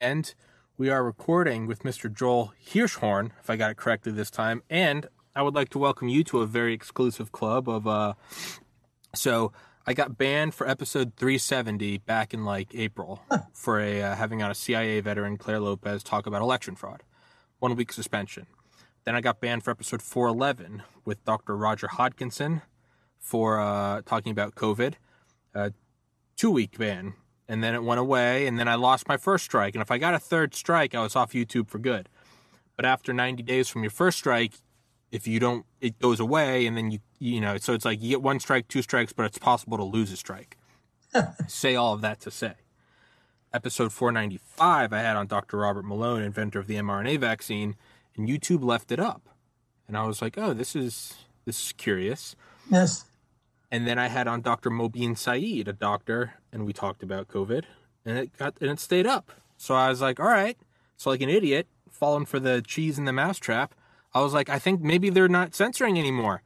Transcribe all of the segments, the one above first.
And we are recording with Mr. Joel Hirschhorn, if I got it correctly this time. And I would like to welcome you to a very exclusive club of uh so I got banned for episode 370 back in like April for a uh, having on a CIA veteran Clare Lopez talk about election fraud. One week suspension. Then I got banned for episode 411 with Dr. Roger Hodkinson for uh, talking about COVID. Uh, two week ban and then it went away and then I lost my first strike and if I got a third strike I was off YouTube for good. But after 90 days from your first strike, if you don't it goes away and then you you know, so it's like you get one strike, two strikes, but it's possible to lose a strike. say all of that to say. Episode 495 I had on Dr. Robert Malone, inventor of the mRNA vaccine, and YouTube left it up. And I was like, "Oh, this is this is curious." Yes. And then I had on Dr. Mobeen Syed, a doctor, and we talked about COVID, and it got and it stayed up. So I was like, all right. So like an idiot, falling for the cheese in the mousetrap, I was like, I think maybe they're not censoring anymore.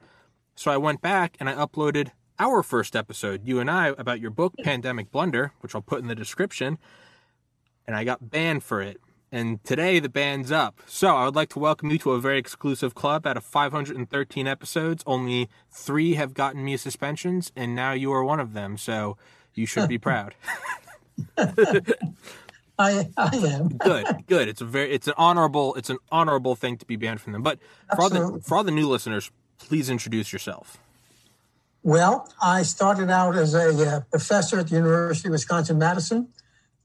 So I went back and I uploaded our first episode, you and I, about your book, Pandemic Blunder, which I'll put in the description. And I got banned for it and today the band's up. So I would like to welcome you to a very exclusive club. Out of 513 episodes, only three have gotten me suspensions, and now you are one of them. So you should be proud. I, I am good. Good. It's a very it's an honorable it's an honorable thing to be banned from them. But for all the for all the new listeners, please introduce yourself. Well, I started out as a uh, professor at the University of Wisconsin Madison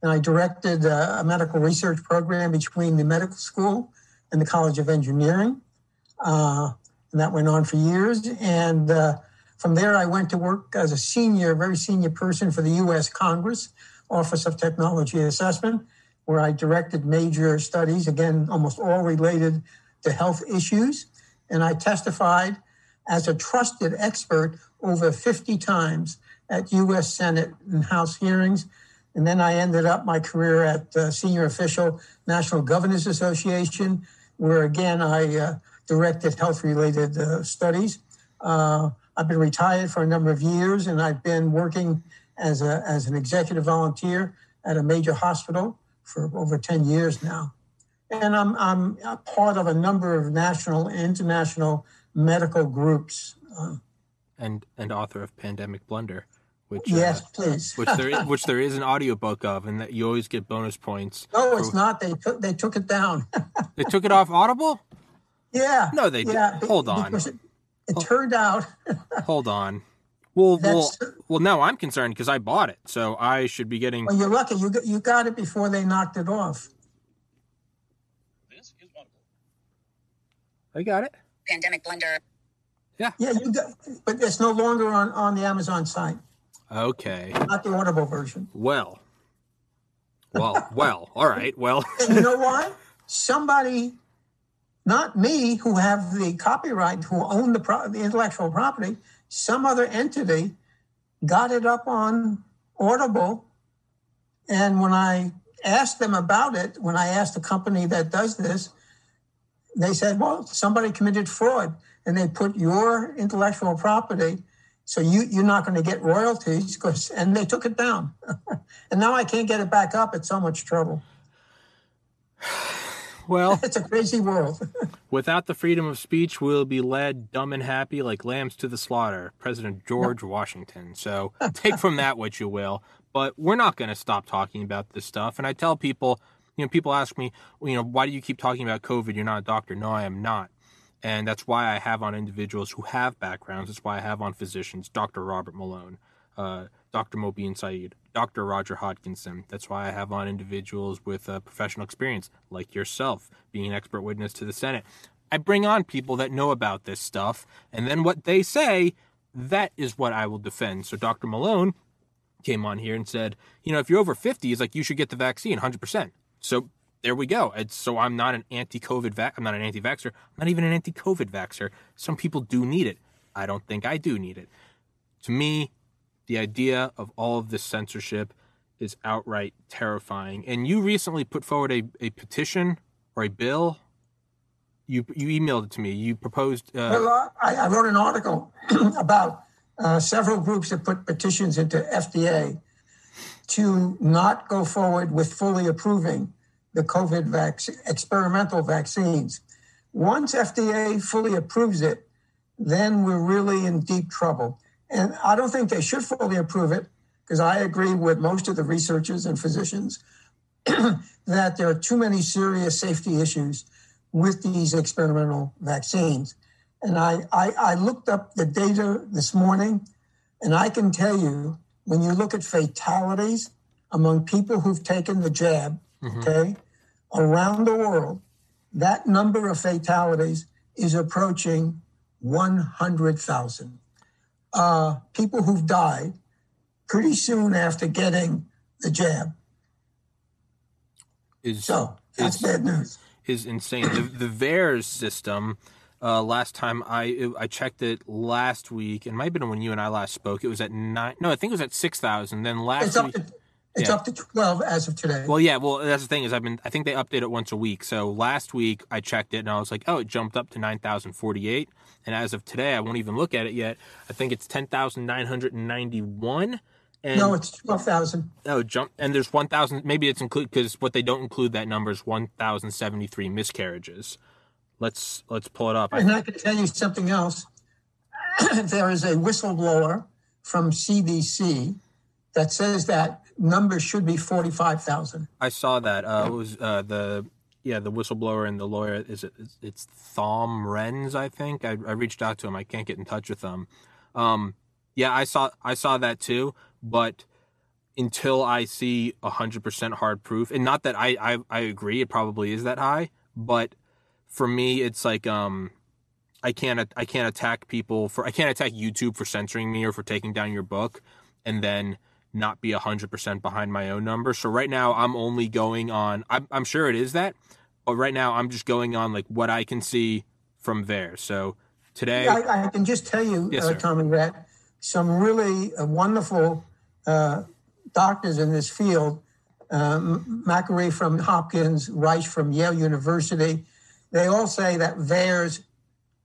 and I directed uh, a medical research program between the medical school and the College of Engineering. Uh, and that went on for years. And uh, from there, I went to work as a senior, very senior person for the US Congress Office of Technology Assessment, where I directed major studies, again, almost all related to health issues. And I testified as a trusted expert over 50 times at US Senate and House hearings and then I ended up my career at uh, senior official National Governors Association, where again I uh, directed health related uh, studies. Uh, I've been retired for a number of years, and I've been working as, a, as an executive volunteer at a major hospital for over 10 years now. And I'm, I'm part of a number of national and international medical groups. Uh. and, and author of Pandemic Blunder which yes, uh, please, which there is, which there is an audiobook of, and that you always get bonus points. No, it's not. They took they took it down. they took it off Audible. Yeah. No, they yeah, did. Hold on. It, it turned out. hold on. Well, well, well. Now I'm concerned because I bought it, so I should be getting. Well, you're lucky. You got, you got it before they knocked it off. This is audible. I got it. Pandemic blunder. Yeah. Yeah, you got, but it's no longer on on the Amazon site. Okay. Not the audible version. Well. Well, well, all right. Well. and you know why? Somebody, not me, who have the copyright, who own the, pro- the intellectual property, some other entity got it up on Audible. And when I asked them about it, when I asked the company that does this, they said, well, somebody committed fraud and they put your intellectual property so you, you're not going to get royalties because, and they took it down. and now I can't get it back up. It's so much trouble. Well, it's a crazy world. without the freedom of speech, we'll be led dumb and happy like lambs to the slaughter. President George yep. Washington. So take from that what you will. But we're not going to stop talking about this stuff. And I tell people, you know, people ask me, you know, why do you keep talking about COVID? You're not a doctor. No, I am not. And that's why I have on individuals who have backgrounds. That's why I have on physicians, Dr. Robert Malone, uh, Dr. Mobeen Syed, Dr. Roger Hodkinson. That's why I have on individuals with uh, professional experience, like yourself, being an expert witness to the Senate. I bring on people that know about this stuff, and then what they say, that is what I will defend. So Dr. Malone came on here and said, you know, if you're over 50, he's like, you should get the vaccine 100%. So there we go. It's, so I'm not an anti-COVID vac. I'm not an anti-vaxxer. I'm not even an anti-COVID vaxxer. Some people do need it. I don't think I do need it. To me, the idea of all of this censorship is outright terrifying. And you recently put forward a, a petition or a bill. You you emailed it to me. You proposed. Uh, well, I, I, wrote an article about uh, several groups that put petitions into FDA to not go forward with fully approving the COVID vac- experimental vaccines. Once FDA fully approves it, then we're really in deep trouble. And I don't think they should fully approve it because I agree with most of the researchers and physicians that there are too many serious safety issues with these experimental vaccines. And I, I, I looked up the data this morning, and I can tell you when you look at fatalities among people who've taken the jab, mm-hmm. okay, around the world, that number of fatalities is approaching 100,000. Uh, people who've died pretty soon after getting the jab. Is, so that's is, bad news. Is insane. the, the VAERS system. Uh, last time I I checked it last week, and might have been when you and I last spoke. It was at nine. No, I think it was at six thousand. Then last week. To, it's yeah. up to 12 as of today. Well, yeah. Well, that's the thing is I've been I think they update it once a week. So last week I checked it and I was like, oh, it jumped up to 9,048. And as of today, I won't even look at it yet. I think it's 10,991. And, no, it's 12,000. Oh, jump. And there's 1,000. Maybe it's include because what they don't include that number is 1,073 miscarriages. Let's let's pull it up. And I can tell you something else. there is a whistleblower from CDC that says that number should be 45,000. I saw that. Uh, it was uh, the yeah the whistleblower and the lawyer. Is it? It's Thom Renz, I think. I, I reached out to him. I can't get in touch with him. Um, yeah, I saw I saw that too. But until I see hundred percent hard proof, and not that I, I I agree, it probably is that high. But for me, it's like um. I can't I can't attack people for I can't attack YouTube for censoring me or for taking down your book and then not be 100% behind my own number. So right now I'm only going on, I'm, I'm sure it is that, but right now I'm just going on like what I can see from there. So today. I, I can just tell you, yes, uh, Tommy, that some really uh, wonderful uh, doctors in this field, um, from Hopkins, Risch from Yale University, they all say that VAERS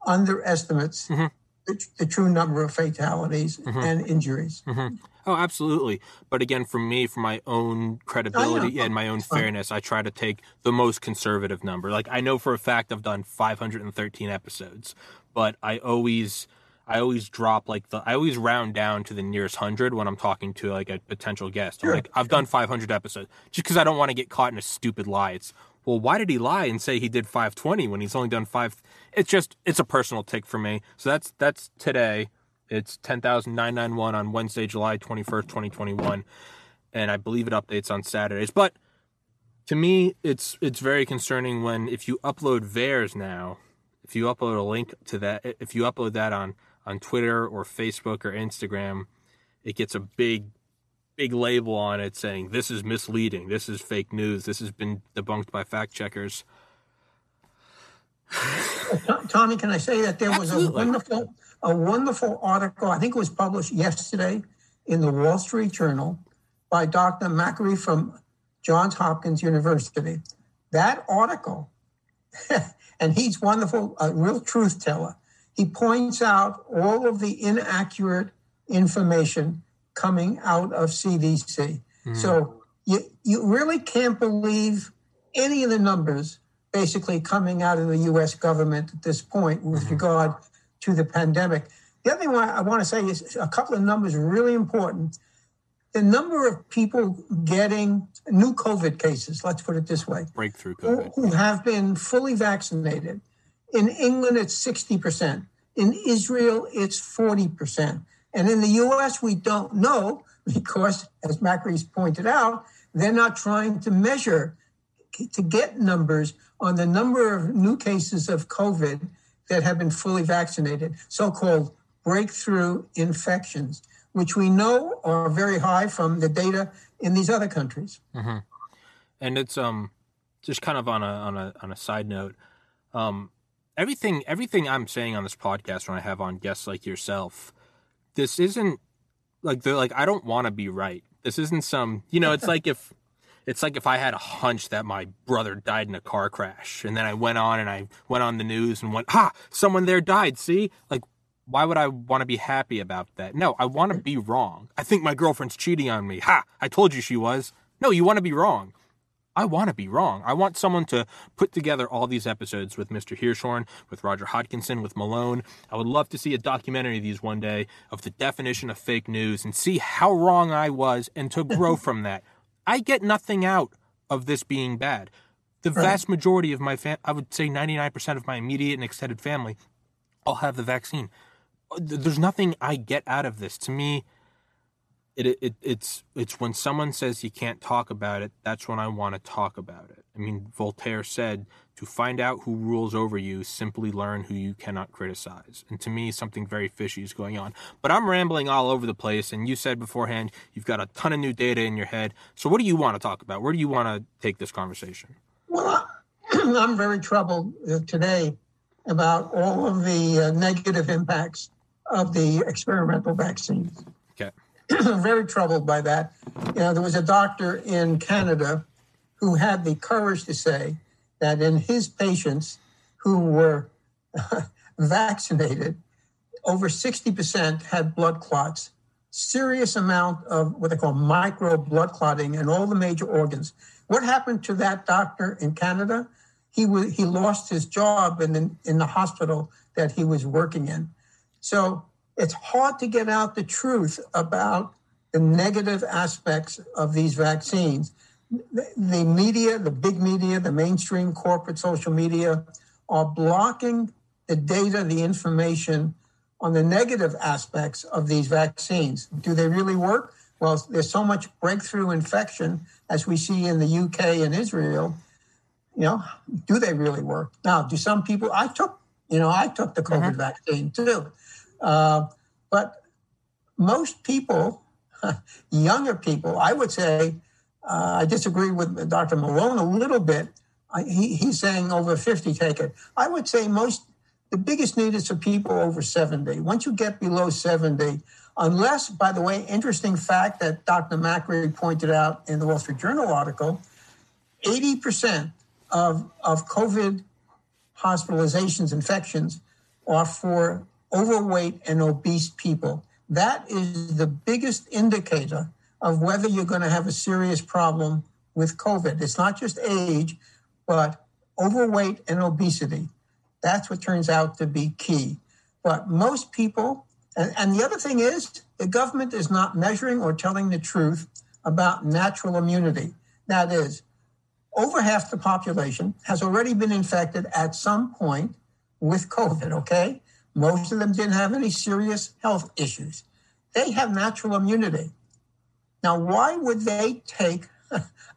underestimates mm-hmm. The, the, true number of fatalities mm-hmm. and injuries. Mm-hmm. Oh, absolutely. But again, for me, for my own credibility and my own fairness, I try to take the most conservative number. Like I know for a fact I've done 513 episodes, but I always I always drop like the I always round down to the nearest hundred when I'm talking to like a potential guest. Sure. like I've done 500 episodes just because I don't want to get caught in a stupid lie. It's well, why did he lie and say he did 520 when he's only done five? It's just it's a personal take for me. So that's that's today. It's 10,991 on Wednesday, July 21st, 2021. And I believe it updates on Saturdays. But to me, it's it's very concerning when if you upload VAERS now, if you upload a link to that, if you upload that on, on Twitter or Facebook or Instagram, it gets a big, big label on it saying this is misleading, this is fake news, this has been debunked by fact checkers. Tommy, can I say that there was a wonderful a wonderful article, I think it was published yesterday in the Wall Street Journal by Dr. Makary from Johns Hopkins University. That article, and he's wonderful, a real truth teller. He points out all of the inaccurate information coming out of CDC. Mm-hmm. So you, you really can't believe any of the numbers basically coming out of the US government at this point with mm-hmm. regard to the pandemic. The other thing I want to say is a couple of numbers really important. The number of people getting new COVID cases, let's put it this way, breakthrough COVID, who have been fully vaccinated. In England, it's 60%. In Israel, it's 40%. And in the US, we don't know because, as Makary's pointed out, they're not trying to measure to get numbers on the number of new cases of COVID that have been fully vaccinated, so called breakthrough infections, which we know are very high from the data in these other countries. Mm-hmm. And it's um just kind of on a on a on a side note, um, everything everything I'm saying on this podcast when I have on guests like yourself, this isn't like they're like I don't want to be right. This isn't some you know it's like if it's like if I had a hunch that my brother died in a car crash and then I went on and I went on the news and went, ha, someone there died. See, like, why would I want to be happy about that? No, I want to be wrong. I think my girlfriend's cheating on me. Ha, I told you she was. No, you want to be wrong. I want to be wrong. I want someone to put together all these episodes with Mr. Hirschhorn, with Roger Hodkinson, with Malone. I would love to see a documentary of these one day of the definition of fake news and see how wrong I was and to grow from that. I get nothing out of this being bad. The right. vast majority of my fam, I would say 99% of my immediate and extended family, all have the vaccine. Uh, there's nothing I get out of this. To me, it, it it's it's when someone says you can't talk about it that's when i want to talk about it i mean voltaire said to find out who rules over you simply learn who you cannot criticize. And to me something very fishy is going on. But i'm rambling all over the place and you said beforehand you've got a ton of new data in your head. So what do you want to talk about? Where do you want to take this conversation? Well i'm very troubled uh, today about all of the uh, negative impacts of the experimental vaccines okay. Very troubled by that. You know, there was a doctor in Canada who had the courage to say that in his patients who were vaccinated, over 60% had blood clots, serious amount of what they call micro blood clotting in all the major organs. What happened to that doctor in Canada? He, he lost his job in the, in the hospital that he was working in. So it's hard to get out the truth about the negative aspects of these vaccines. The media, the big media, the mainstream corporate social media are blocking the data, the information on the negative aspects of these vaccines. Do they really work? Well, there's so much breakthrough infection as we see in the UK and Israel. You know, do they really work? Now, do some people? I took, you know, I took the COVID mm-hmm. vaccine too. Uh, but most people, younger people, I would say, uh, I disagree with Dr. Malone a little bit. I, he, he's saying over 50 take it. I would say most, the biggest need is for people over 70. Once you get below 70, unless, by the way, interesting fact that Dr. Makary pointed out in the Wall Street Journal article, 80% of, of COVID hospitalizations, infections, are for overweight and obese people. That is the biggest indicator of whether you're going to have a serious problem with COVID. It's not just age, but overweight and obesity. That's what turns out to be key. But most people, and, and the other thing is, the government is not measuring or telling the truth about natural immunity. That is, over half the population has already been infected at some point with COVID, okay? Most of them didn't have any serious health issues. They have natural immunity. Now, why would they take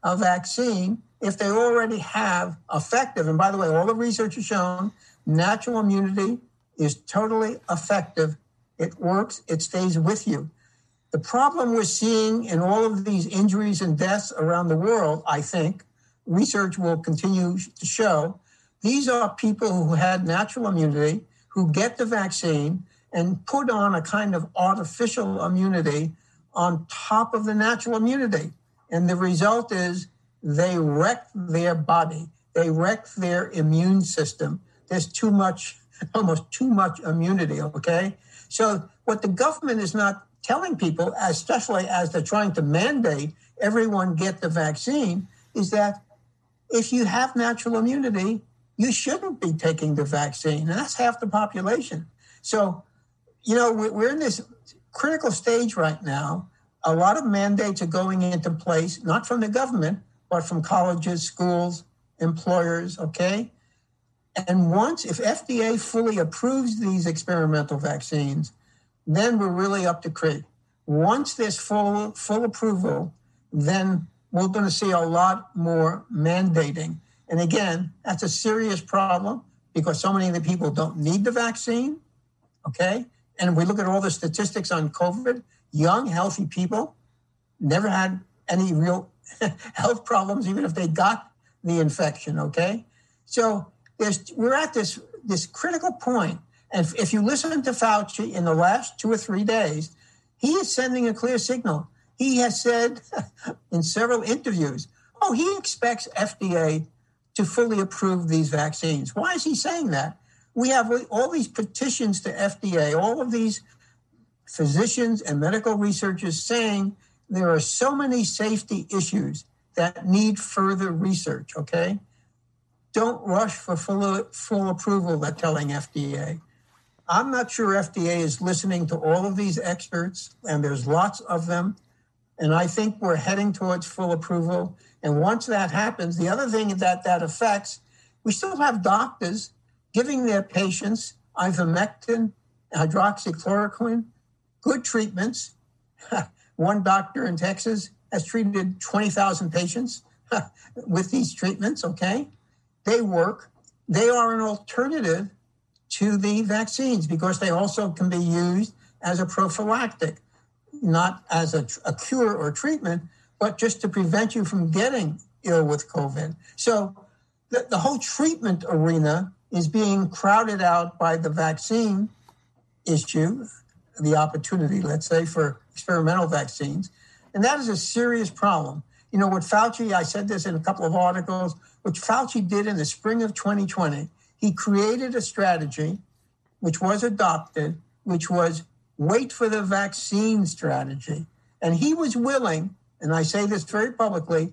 a vaccine if they already have effective? And by the way, all the research has shown natural immunity is totally effective. It works, it stays with you. The problem we're seeing in all of these injuries and deaths around the world, I think, research will continue to show, these are people who had natural immunity who get the vaccine and put on a kind of artificial immunity on top of the natural immunity. And the result is they wreck their body, they wreck their immune system. There's too much, almost too much immunity, okay? So, what the government is not telling people, especially as they're trying to mandate everyone get the vaccine, is that if you have natural immunity, you shouldn't be taking the vaccine. And that's half the population. So, you know, we're in this critical stage right now. A lot of mandates are going into place, not from the government, but from colleges, schools, employers, okay? And once, if FDA fully approves these experimental vaccines, then we're really up to creek. Once there's full, full approval, then we're going to see a lot more mandating and again, that's a serious problem because so many of the people don't need the vaccine. Okay. And we look at all the statistics on COVID, young, healthy people never had any real health problems, even if they got the infection. Okay. So we're at this, this critical point. And if you listen to Fauci in the last two or three days, he is sending a clear signal. He has said in several interviews, oh, he expects FDA to fully approve these vaccines. Why is he saying that? We have all these petitions to FDA, all of these physicians and medical researchers saying there are so many safety issues that need further research, okay? Don't rush for full, full approval, they're telling FDA. I'm not sure FDA is listening to all of these experts, and there's lots of them. And I think we're heading towards full approval. And once that happens, the other thing that that affects, we still have doctors giving their patients ivermectin, hydroxychloroquine, good treatments. One doctor in Texas has treated 20,000 patients with these treatments, okay? They work. They are an alternative to the vaccines because they also can be used as a prophylactic, not as a, a cure or treatment, but just to prevent you from getting ill with COVID. So the, the whole treatment arena is being crowded out by the vaccine issue, the opportunity, let's say, for experimental vaccines. And that is a serious problem. You know, what Fauci, I said this in a couple of articles, what Fauci did in the spring of 2020, he created a strategy which was adopted, which was wait for the vaccine strategy. And he was willing, and I say this very publicly,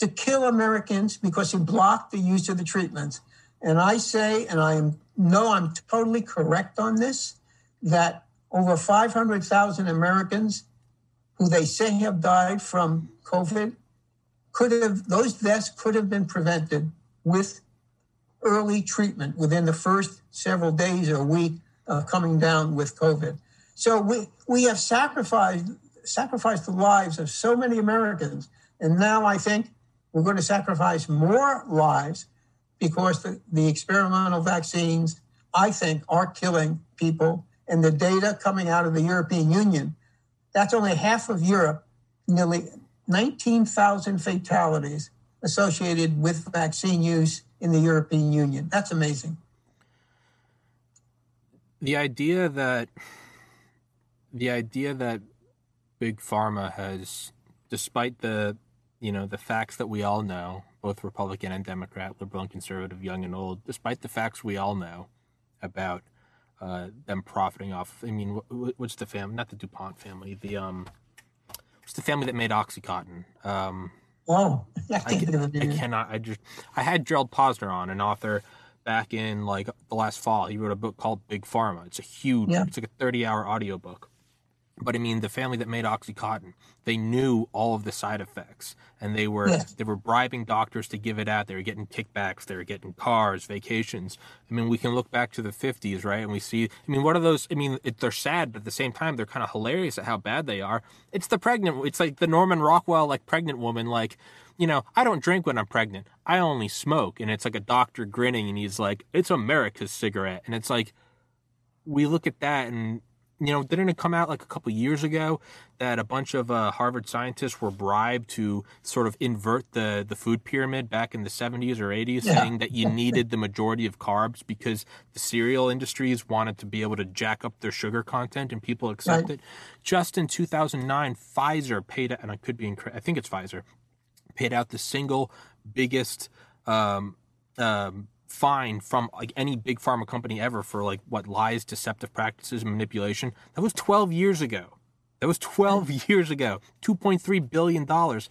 to kill Americans because he blocked the use of the treatments. And I say, and I know I'm totally correct on this, that over 500,000 Americans who they say have died from COVID could have, those deaths could have been prevented with early treatment within the first several days or week of coming down with COVID. So we, we have sacrificed, sacrificed the lives of so many Americans. And now I think we're going to sacrifice more lives because the, the experimental vaccines, I think, are killing people. And the data coming out of the European Union, that's only half of Europe, nearly 19,000 fatalities associated with vaccine use in the European Union. That's amazing. The idea that the idea that big pharma has despite the you know the facts that we all know both Republican and Democrat, liberal and conservative, young and old, despite the facts we all know about uh, them profiting off. I mean, what's the family? Not the Dupont family. The um, what's the family that made OxyContin? Um, oh, I, I, cannot. I just I had Gerald Posner on, an author back in like the last fall. He wrote a book called Big Pharma. It's a huge. Yeah. It's like a thirty-hour audiobook. But I mean, the family that made OxyContin, they knew all of the side effects, and they were yes. they were bribing doctors to give it out. They were getting kickbacks. They were getting cars, vacations. I mean, we can look back to the '50s, right? And we see. I mean, what are those? I mean, it, they're sad, but at the same time, they're kind of hilarious at how bad they are. It's the pregnant. It's like the Norman Rockwell, like pregnant woman, like. You know, I don't drink when I'm pregnant. I only smoke. And it's like a doctor grinning and he's like, it's America's cigarette. And it's like, we look at that and you know, didn't it come out like a couple years ago that a bunch of uh, Harvard scientists were bribed to sort of invert the the food pyramid back in the 70s or 80s, yeah. saying that you needed the majority of carbs because the cereal industries wanted to be able to jack up their sugar content and people accept right. it. Just in 2009, Pfizer paid, and I could be incorrect, I think it's Pfizer, paid out the single biggest. Um, um, fine from like any big pharma company ever for like what lies, deceptive practices, manipulation. That was 12 years ago. That was 12 years ago. 2.3 billion dollars.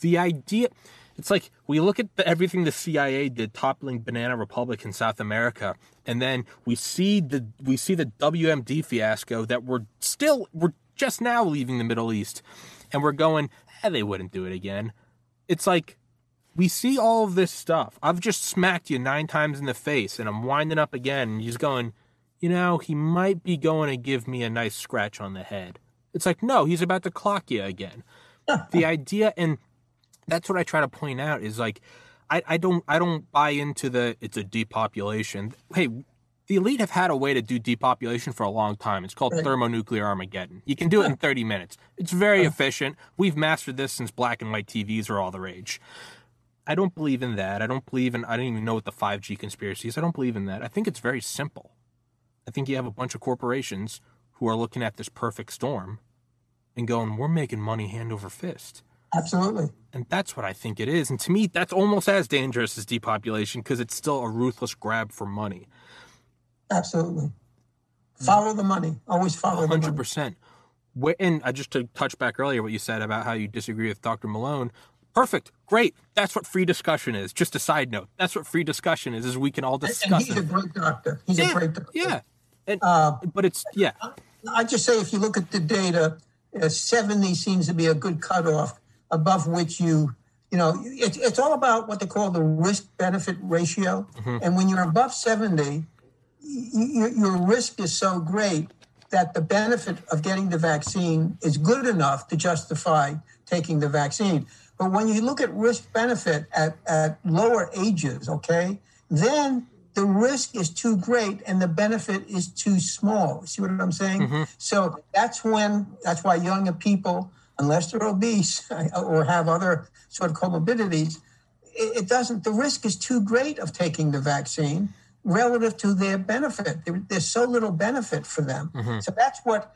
The idea it's like we look at the, everything the CIA did toppling Banana Republic in South America and then we see the we see the WMD fiasco that we're still we're just now leaving the Middle East and we're going eh, they wouldn't do it again. It's like we see all of this stuff. I've just smacked you nine times in the face and I'm winding up again and he's going, you know, he might be going to give me a nice scratch on the head. It's like, no, he's about to clock you again. the idea, and that's what I try to point out is like, I, I don't I don't buy into the it's a depopulation. Hey, the elite have had a way to do depopulation for a long time. It's called thermonuclear Armageddon. You can do it in 30 minutes. It's very efficient. We've mastered this since black and white TVs are all the rage. I don't believe in that. I don't believe in, I don't even know what the 5G conspiracy is. I don't believe in that. I think it's very simple. I think you have a bunch of corporations who are looking at this perfect storm and going, we're making money hand over fist. Absolutely. And that's what I think it is. And to me, that's almost as dangerous as depopulation because it's still a ruthless grab for money. Absolutely. Follow the money. Always follow 100%. the money. 100%. And I just to touch back earlier, what you said about how you disagree with Dr. Malone, Perfect. Great. That's what free discussion is. Just a side note. That's what free discussion is, is we can all discuss and he's it. a great doctor. He's yeah, a great doctor. Yeah. And, Uh, but it's, yeah. I just say if you look at the data, uh, 70 seems to be a good cutoff above which you, you know, it's, it's all about what they call the risk benefit ratio. And when you're above 70, your, your risk is so great that the benefit of getting the vaccine is good enough to justify taking the vaccine. But when you look at risk benefit at, at lower ages, okay, then the risk is too great and the benefit is too small. See what I'm saying? Mm-hmm. So that's when, that's why younger people, unless they're obese or have other sort of comorbidities, it, it doesn't, the risk is too great of taking the vaccine relative to their benefit. There, there's so little benefit for them. Mm-hmm. So that's what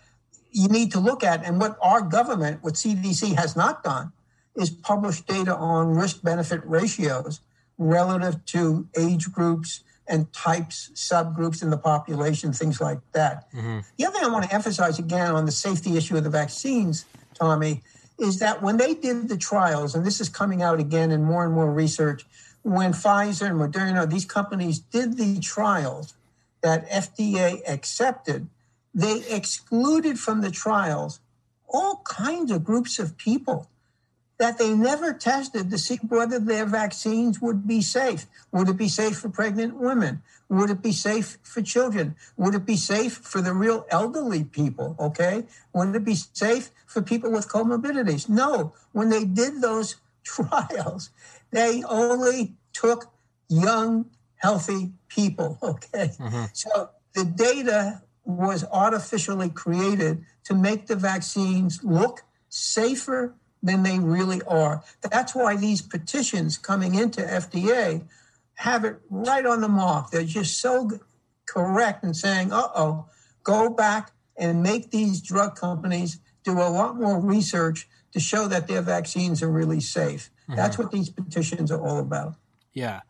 you need to look at. And what our government, what CDC has not done, is publish data on risk benefit ratios relative to age groups and types, subgroups in the population, things like that. Mm-hmm. The other thing I want to emphasize again on the safety issue of the vaccines, Tommy, is that when they did the trials, and this is coming out again in more and more research, when Pfizer and Moderna, these companies did the trials that FDA accepted, they excluded from the trials all kinds of groups of people that they never tested to see whether their vaccines would be safe. Would it be safe for pregnant women? Would it be safe for children? Would it be safe for the real elderly people? Okay. Would it be safe for people with comorbidities? No. When they did those trials, they only took young, healthy people. Okay. Mm-hmm. So the data was artificially created to make the vaccines look safer than they really are. That's why these petitions coming into FDA have it right on the mark. They're just so correct in saying, uh oh, go back and make these drug companies do a lot more research to show that their vaccines are really safe. That's what these petitions are all about. Yeah.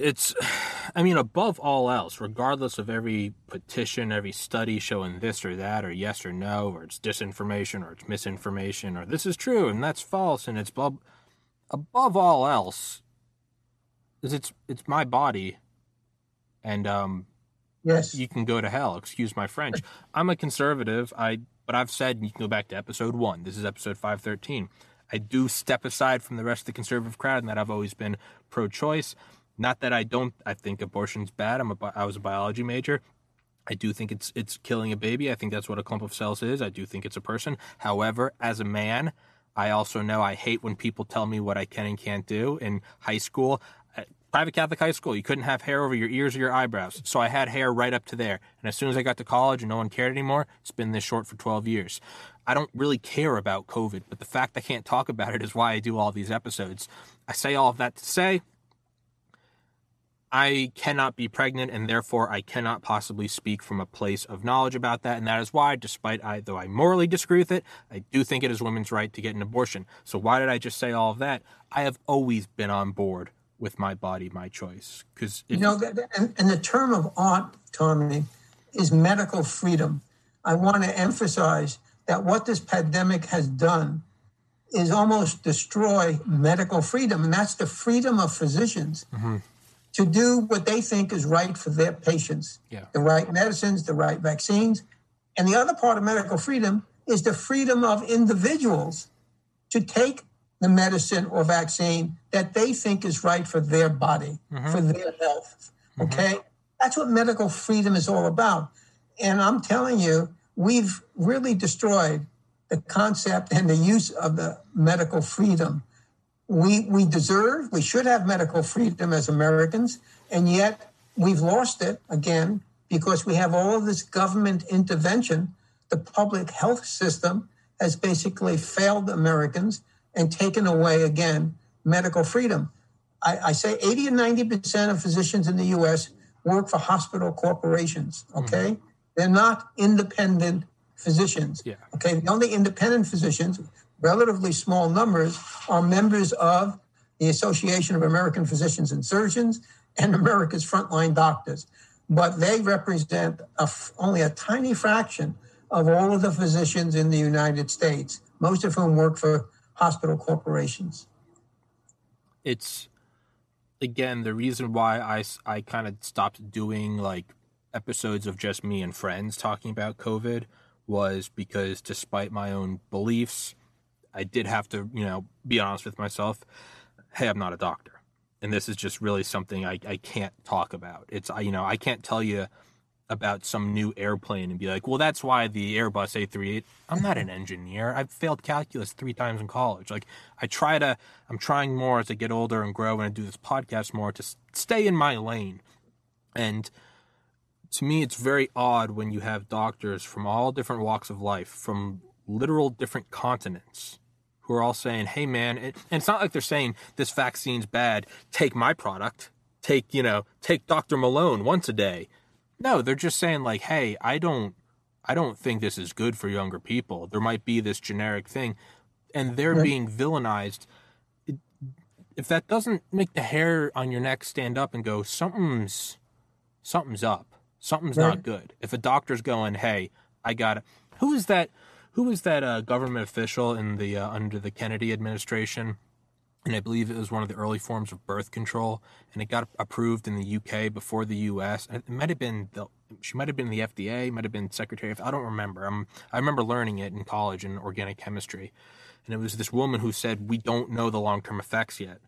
It's, I mean, above all else, regardless of every petition, every study showing this or that, or yes or no, or it's disinformation, or it's misinformation, or this is true and that's false, and it's blah, above all else, is it's it's my body, and um, Yes. you can go to hell. Excuse my French. I'm a conservative. I but I've said you can go back to episode one. This is episode five thirteen. I do step aside from the rest of the conservative crowd, and that I've always been pro-choice. Not that I don't. I think abortion's bad. I'm a. I was a biology major. I do think it's it's killing a baby. I think that's what a clump of cells is. I do think it's a person. However, as a man, I also know I hate when people tell me what I can and can't do. In high school, uh, private Catholic high school, you couldn't have hair over your ears or your eyebrows. So I had hair right up to there. And as soon as I got to college and no one cared anymore, it's been this short for 12 years. I don't really care about COVID, but the fact I can't talk about it is why I do all these episodes. I say all of that to say I cannot be pregnant, and therefore I cannot possibly speak from a place of knowledge about that. And that is why, despite I, though I morally disagree with it, I do think it is women's right to get an abortion. So why did I just say all of that? I have always been on board with my body, my choice. Because You know, and, and the term of art, Tommy, is medical freedom. I want to emphasize that what this pandemic has done is almost destroy medical freedom, and that's the freedom of physicians mm-hmm. To do what they think is right for their patients Yeah. the right medicines, the right vaccines. And the other part of medical freedom is the freedom of individuals to take the medicine or vaccine that they think is right for their body, mm-hmm. for their health. Mm-hmm. Okay? That's what medical freedom is all about. And I'm telling you, we've really destroyed the concept and the use of the medical freedom. We, we deserve, we should have medical freedom as Americans, and yet we've lost it again because we have all of this government intervention. The public health system has basically failed Americans and taken away again medical freedom. I, I say 80 and 90% of physicians in the US work for hospital corporations, mm-hmm. okay? They're not independent physicians. Yeah. Okay, the only independent physicians, relatively small numbers, are members of the Association of American Physicians and Surgeons and America's frontline doctors. But they represent a f only a tiny fraction of all of the physicians in the United States, most of whom work for hospital corporations. it's again the reason why I I kind of stopped doing like episodes of just me and friends talking about COVID was because despite my own beliefs, I did have to, you know, be honest with myself. Hey, I'm not a doctor. And this is just really something I, I can't talk about. It's, I, you know, I can't tell you about some new airplane and be like, well, that's why the Airbus A38. I'm not an engineer. I've failed calculus three times in college. Like, I try to, I'm trying more as I get older and grow and I do this podcast more to stay in my lane. And to me, it's very odd when you have doctors from all different walks of life, from literal different continents, who are all saying, hey, man, it, and it's not like they're saying this vaccine's bad, take my product, take, you know, take Dr. Malone once a day no, they're just saying like, "Hey, I don't I don't think this is good for younger people. There might be this generic thing." And they're right. being villainized. if that doesn't make the hair on your neck stand up and go, "Something's something's up. Something's right. not good." If a doctor's going, "Hey, I got it." Who is that who is that uh, government official in the uh, under the Kennedy administration? and I believe it was one of the early forms of birth control, and it got approved in the UK before the US. It might have been the she might have been the FDA, might have been Secretary of I don't remember. I'm, I remember learning it in college in organic chemistry, and it was this woman who said we don't know the long term effects yet,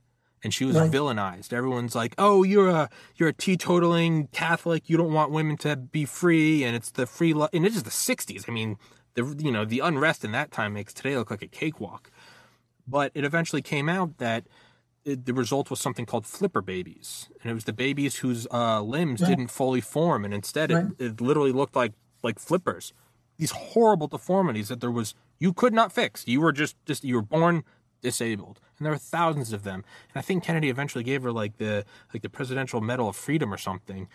and she was right. villainized. Everyone's like, "Oh, you're a you're a teetotaling Catholic. You don't want women to be free, and it's the free lo-. and it is the '60s. I mean, the you know the unrest in that time makes today look like a cakewalk." But it eventually came out that it, the result was something called flipper babies, and it was the babies whose uh, limbs yeah. didn't fully form, and instead right. it, it literally looked like like flippers. These horrible deformities that there was you could not fix. You were just just you were born disabled, and there were thousands of them. And I think Kennedy eventually gave her like the like the Presidential Medal of Freedom or something.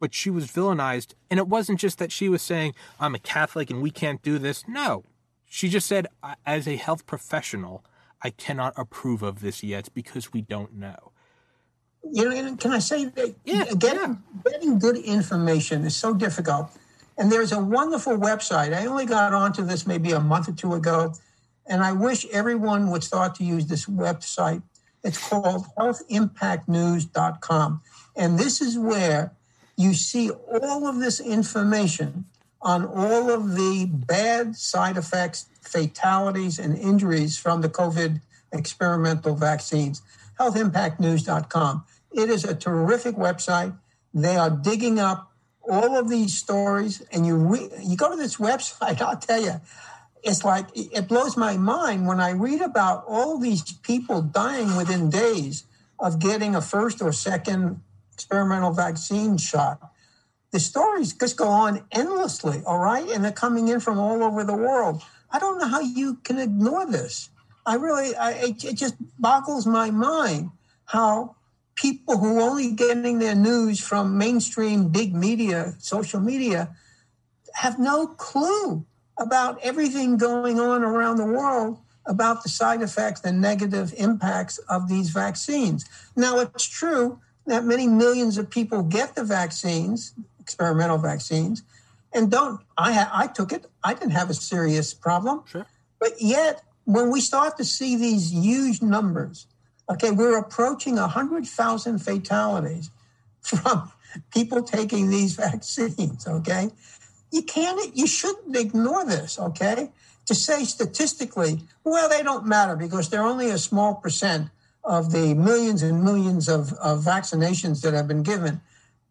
But she was villainized, and it wasn't just that she was saying I'm a Catholic and we can't do this. No, she just said, as a health professional, I cannot approve of this yet because we don't know. You know, can I say that yeah, getting, yeah. getting good information is so difficult. And there's a wonderful website. I only got onto this maybe a month or two ago, and I wish everyone would start to use this website. It's called healthimpactnews.com. And this is where you see all of this information on all of the bad side effects, fatalities, and injuries from the COVID experimental vaccines. HealthImpactNews.com. It is a terrific website. They are digging up all of these stories, and you re- you go to this website. I'll tell you, it's like it blows my mind when I read about all these people dying within days of getting a first or second experimental vaccine shot the stories just go on endlessly, all right? And they're coming in from all over the world. I don't know how you can ignore this. I really, I, it, it just boggles my mind how people who are only getting their news from mainstream big media, social media, have no clue about everything going on around the world about the side effects and negative impacts of these vaccines. Now, it's true that many millions of people get the vaccines, experimental vaccines, and don't. I ha- I took it. I didn't have a serious problem. Sure. But yet, when we start to see these huge numbers, okay, we're approaching hundred thousand fatalities from people taking these vaccines. Okay, you can't. You shouldn't ignore this. Okay, to say statistically, well, they don't matter because they're only a small percent of the millions and millions of, of vaccinations that have been given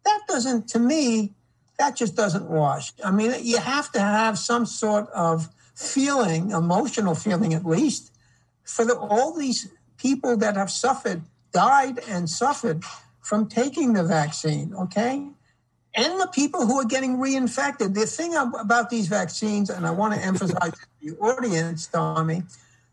that doesn't, to me, that just doesn't wash. I mean, you have to have some sort of feeling, emotional feeling at least, for the, all these people that have suffered, died and suffered from taking the vaccine, okay? And the people who are getting reinfected. The thing about these vaccines, and I want to emphasize to the audience, Tommy,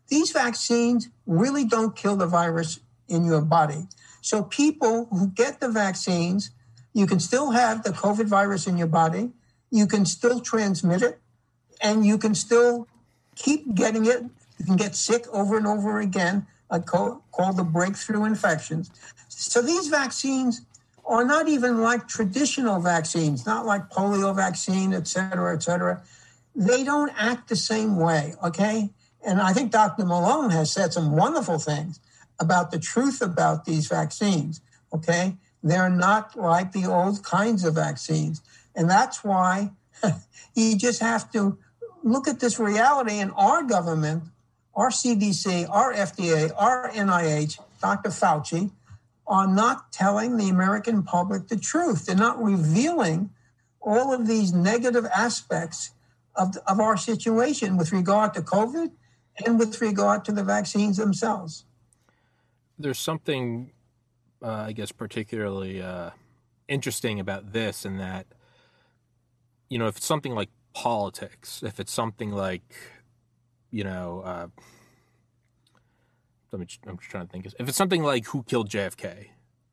these vaccines really don't kill the virus in your body. So people who get the vaccines you can still have the COVID virus in your body. You can still transmit it and you can still keep getting it. You can get sick over and over again, called the breakthrough infections. So these vaccines are not even like traditional vaccines, not like polio vaccine, et cetera, et cetera. They don't act the same way, okay? And I think Dr. Malone has said some wonderful things about the truth about these vaccines. Okay. They're not like the old kinds of vaccines. And that's why you just have to look at this reality in our government, our CDC, our FDA, our NIH, Dr. Fauci, are not telling the American public the truth. They're not revealing all of these negative aspects of, of our situation with regard to COVID and with regard to the vaccines themselves. There's something, uh, I guess, particularly uh, interesting about this, in that, you know, if it's something like politics, if it's something like, you know, uh, let me, I'm just trying to think. If it's something like who killed JFK,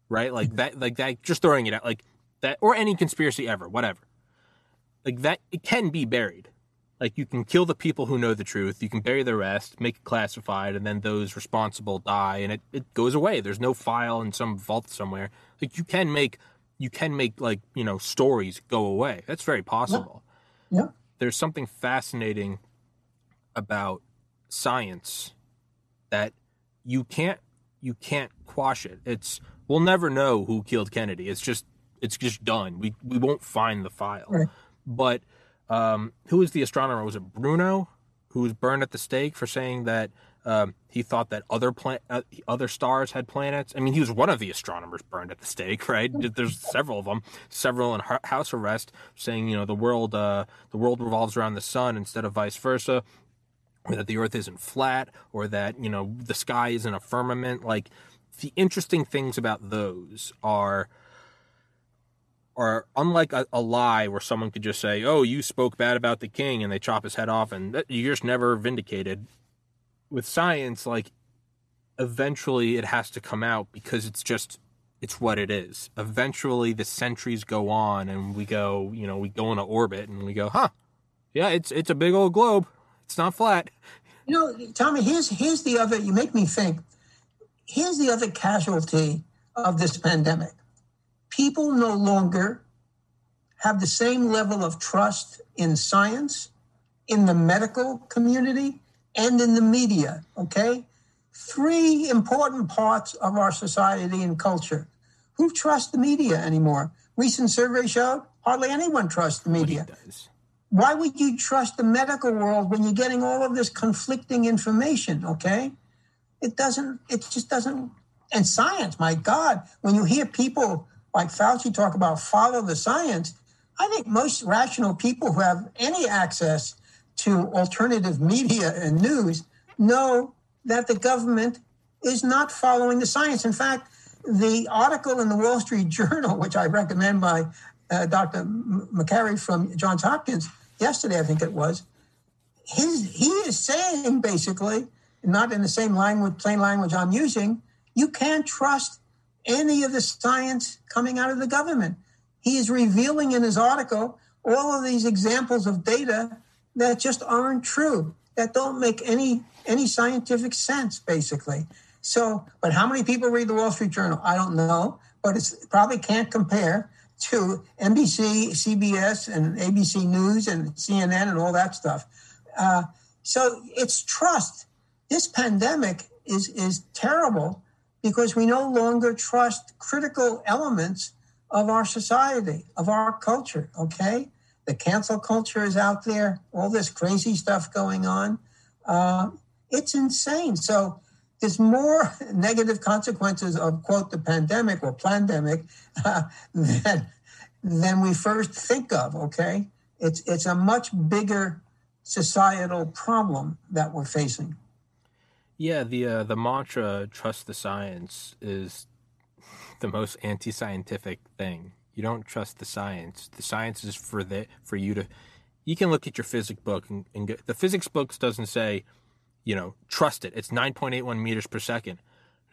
right? Like that, like that, just throwing it out, like that, or any conspiracy ever, whatever. Like that, it can be buried. Like you can kill the people who know the truth, you can bury the rest, make it classified, and then those responsible die, and it, it goes away. There's no file in some vault somewhere. Like you can make, you can make like you know stories go away. That's very possible. Yeah. yeah. There's something fascinating about science that you can't you can't quash it. It's we'll never know who killed Kennedy. It's just it's just done. We we won't find the file. Right. But um, who was the astronomer? Was it Bruno who was burned at the stake for saying that um, he thought that other plan- uh, other stars had planets? I mean, he was one of the astronomers burned at the stake, right? There's several of them, several in house arrest, saying you know the world uh, the world revolves around the sun instead of vice versa or that the earth isn't flat or that you know the sky isn't a firmament like the interesting things about those are are unlike a, a, lie where someone could just say oh you spoke bad about the king and they chop his head off and that, you're just never vindicated with science like eventually it has to come out because it's just it's what it is eventually the centuries go on and we go you know we go into orbit and we go huh yeah it's it's a big old globe it's not flat. You know, Tommy, here's here's the other you make me think. Here's the other casualty of this pandemic. People no longer have the same level of trust in science, in the medical community, and in the media, okay? Three important parts of our society and culture. Who trusts the media anymore? Recent survey showed hardly anyone trusts the media why would you trust the medical world when you're getting all of this conflicting information? Okay. It doesn't, it just doesn't. And science, my God, when you hear people like Fauci talk about follow the science, I think most rational people who have any access to alternative media and news know that the government is not following the science. In fact, the article in the Wall Street Journal, which I recommend by uh, Dr. Makary from Johns Hopkins, yesterday, I think it was, his, he is saying basically, not in the same language, plain language I'm using, you can't trust any of the science coming out of the government. He is revealing in his article all of these examples of data that just aren't true, that don't make any any scientific sense, basically. So, but how many people read the Wall Street Journal? I don't know, but it's probably can't compare to NBC, CBS, and ABC News and CNN and all that stuff. Uh, so it's trust. This pandemic is is terrible because we no longer trust critical elements of our society, of our culture. Okay, the cancel culture is out there. All this crazy stuff going on. Uh, it's insane. So there's more negative consequences of quote the pandemic or pandemic uh, than than we first think of. Okay, it's it's a much bigger societal problem that we're facing. Yeah, the uh, the mantra "trust the science" is the most anti-scientific thing. You don't trust the science. The science is for the for you to. You can look at your physics book and, and the physics books doesn't say you know, trust it. It's 9.81 meters per second.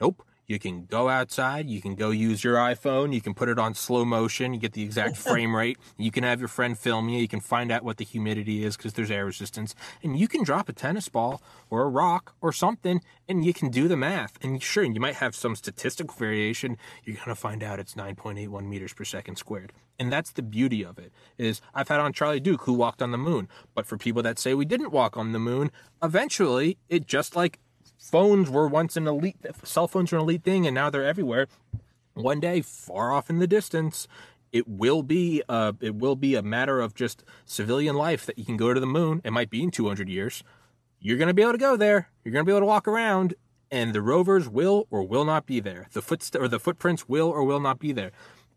Nope. You can go outside, you can go use your iPhone, you can put it on slow motion, you get the exact frame rate. You can have your friend film you, you can find out what the humidity is because there's air resistance, and you can drop a tennis ball or a rock or something and you can do the math. And sure, you might have some statistical variation, you're going to find out it's 9.81 meters per second squared. And that's the beauty of it. Is I've had on Charlie Duke who walked on the moon, but for people that say we didn't walk on the moon, eventually it just like phones were once an elite, cell phones were an elite thing, and now they're everywhere. One day, far off in the distance, it will be a, it will be a matter of just civilian life that you can go to the moon. It might be in 200 years. You're going to be able to go there. You're going to be able to walk around, and the rovers will or will not be there. The foot or the footprints will or will not be there.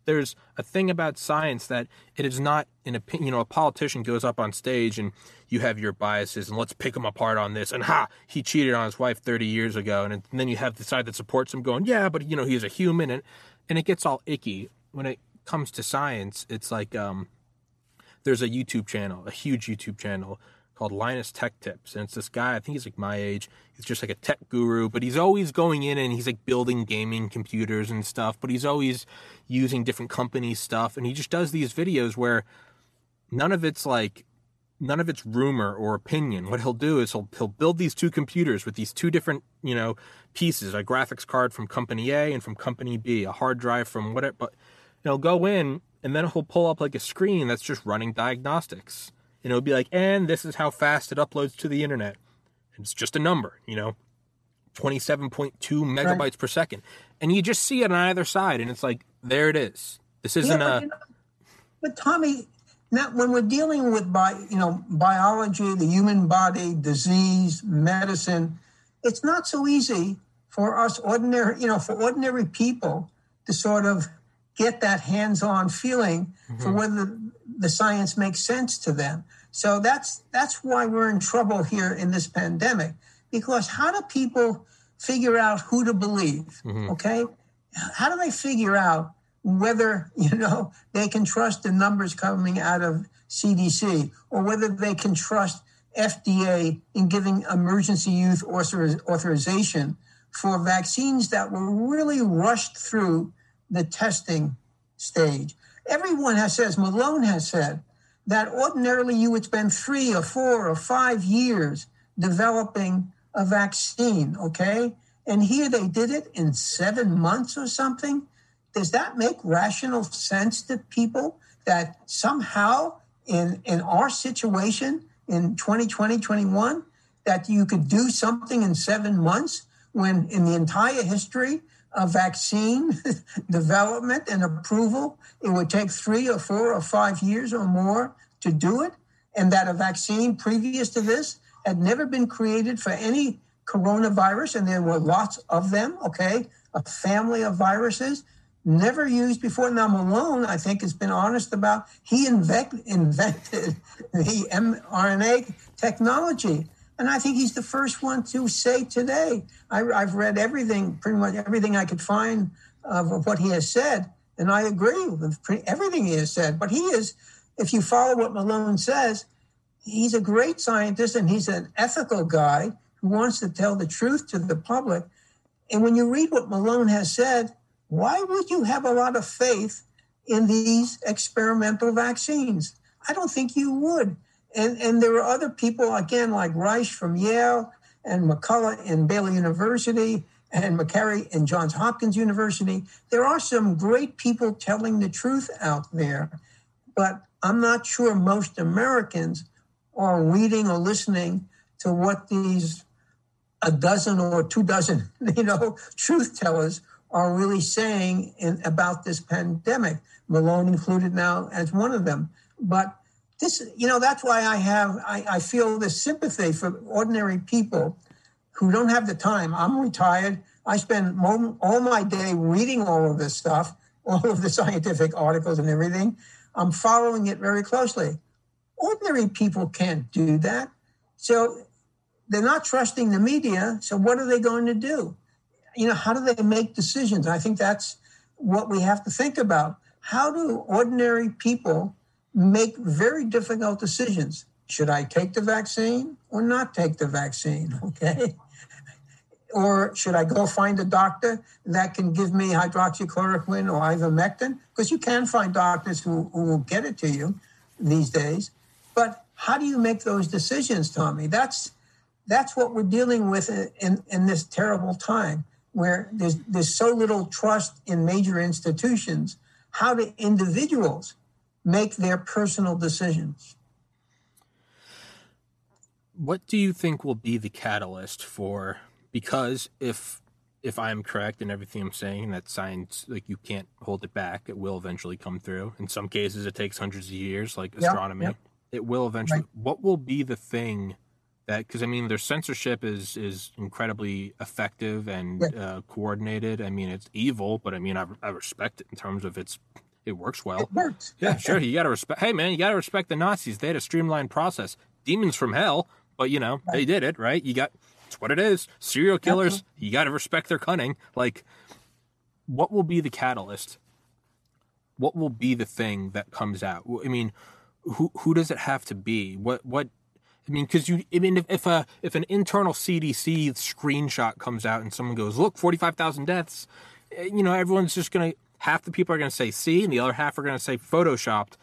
There's a thing about science that it is not an opinion. You know, a politician goes up on stage and you have your biases, and let's pick him apart on this. And ha, he cheated on his wife 30 years ago, and, and then you have the side that supports him going, yeah, but you know, he's a human, and and it gets all icky when it comes to science, it's like um, there's a YouTube channel, a huge YouTube channel called Linus Tech Tips, and it's this guy. I think he's like my age. He's just like a tech guru, but he's always going in and he's like building gaming computers and stuff. But he's always using different company stuff, and he just does these videos where none of it's like none of it's rumor or opinion. What he'll do is he'll he'll build these two computers with these two different you know pieces: a graphics card from company A and from company B, a hard drive from whatever. But he'll go in and then he'll pull up like a screen that's just running diagnostics. And it'll be like, and this is how fast it uploads to the internet. It's just a number, you know, 27.2 megabytes right. per second. And you just see it on either side, and it's like, there it is. This isn't yeah, but, a. You know, but Tommy, now when we're dealing with bi, you know, biology, the human body, disease, medicine, it's not so easy for us ordinary, you know, for ordinary people to sort of get that hands-on feeling mm-hmm. for whether the science makes sense to them. So that's that's why we're in trouble here in this pandemic because how do people figure out who to believe? Mm-hmm. Okay? How do they figure out whether, you know, they can trust the numbers coming out of CDC or whether they can trust FDA in giving emergency use authorization for vaccines that were really rushed through the testing stage. Everyone has said, Malone has said, that ordinarily you would spend three or four or five years developing a vaccine, okay? And here they did it in seven months or something. Does that make rational sense to people that somehow in, in our situation in 2020, 21, that you could do something in seven months when in the entire history a vaccine development and approval, it would take three or four or five years or more to do it, and that a vaccine previous to this had never been created for any coronavirus, and there were lots of them, okay, a family of viruses never used before. Now, Malone, I think, has been honest about he invent, invented the mRNA technology. And I think he's the first one to say today. I, have read everything, pretty much everything I could find of what he has said, and I agree with everything he has said. But he is, if you follow what Malone says, he's a great scientist and he's an ethical guy who wants to tell the truth to the public. And when you read what Malone has said, why would you have a lot of faith in these experimental vaccines? I don't think you would. And, and there were other people, again, like Risch from Yale and McCullough in Baylor University and Makary in Johns Hopkins University. There are some great people telling the truth out there, but I'm not sure most Americans are reading or listening to what these a dozen or two dozen, you know, truth tellers are really saying in, about this pandemic. Malone included now as one of them. But this, you know, that's why I have, I, I feel this sympathy for ordinary people who don't have the time. I'm retired. I spend all my day reading all of this stuff, all of the scientific articles and everything. I'm following it very closely. Ordinary people can't do that. So they're not trusting the media. So what are they going to do? You know, how do they make decisions? I think that's what we have to think about. How do ordinary people make very difficult decisions. Should I take the vaccine or not take the vaccine? Okay. or should I go find a doctor that can give me hydroxychloroquine or ivermectin? Because you can find doctors who, who will get it to you these days. But how do you make those decisions, Tommy? That's that's what we're dealing with in, in this terrible time where there's there's so little trust in major institutions. How do individuals make their personal decisions. What do you think will be the catalyst for because if if I'm correct in everything I'm saying, that science like you can't hold it back. It will eventually come through. In some cases, it takes hundreds of years, like astronomy. It will eventually. Right. What will be the thing that? Because I mean, their censorship is is incredibly effective and yeah. uh, coordinated. I mean, it's evil, but I mean, I, I respect it in terms of its it works well. It works. Yeah, sure. You got to respect. Hey, man, you got to respect the Nazis. They had a streamlined process. Demons from hell, but you know right. they did it right. You got it's what it is. Serial killers, you got to respect their cunning. Like, what will be the catalyst? What will be the thing that comes out? I mean, who who does it have to be? What what? I mean, because you, I mean, if, if a if an internal CDC screenshot comes out and someone goes, "Look, forty five thousand deaths," eh, you know, everyone's just gonna half the people are gonna say "see," and the other half are gonna say "photoshopped."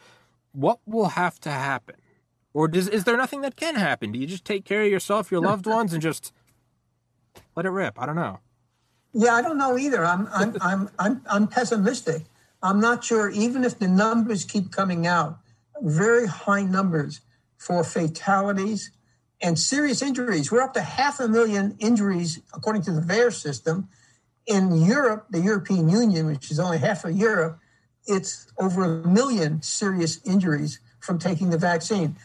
What will have to happen? Or does, is there nothing that can happen? Do you just take care of yourself, your loved ones, and just let it rip. I don't know. Yeah, I don't know either. I'm I'm I'm I'm I'm pessimistic. I'm not sure even if the numbers keep coming out, very high numbers for fatalities and serious injuries. We're up to half a million injuries according to the VAERS system. In Europe, the European Union, which is only half of Europe, it's over a million serious injuries from taking the vaccine.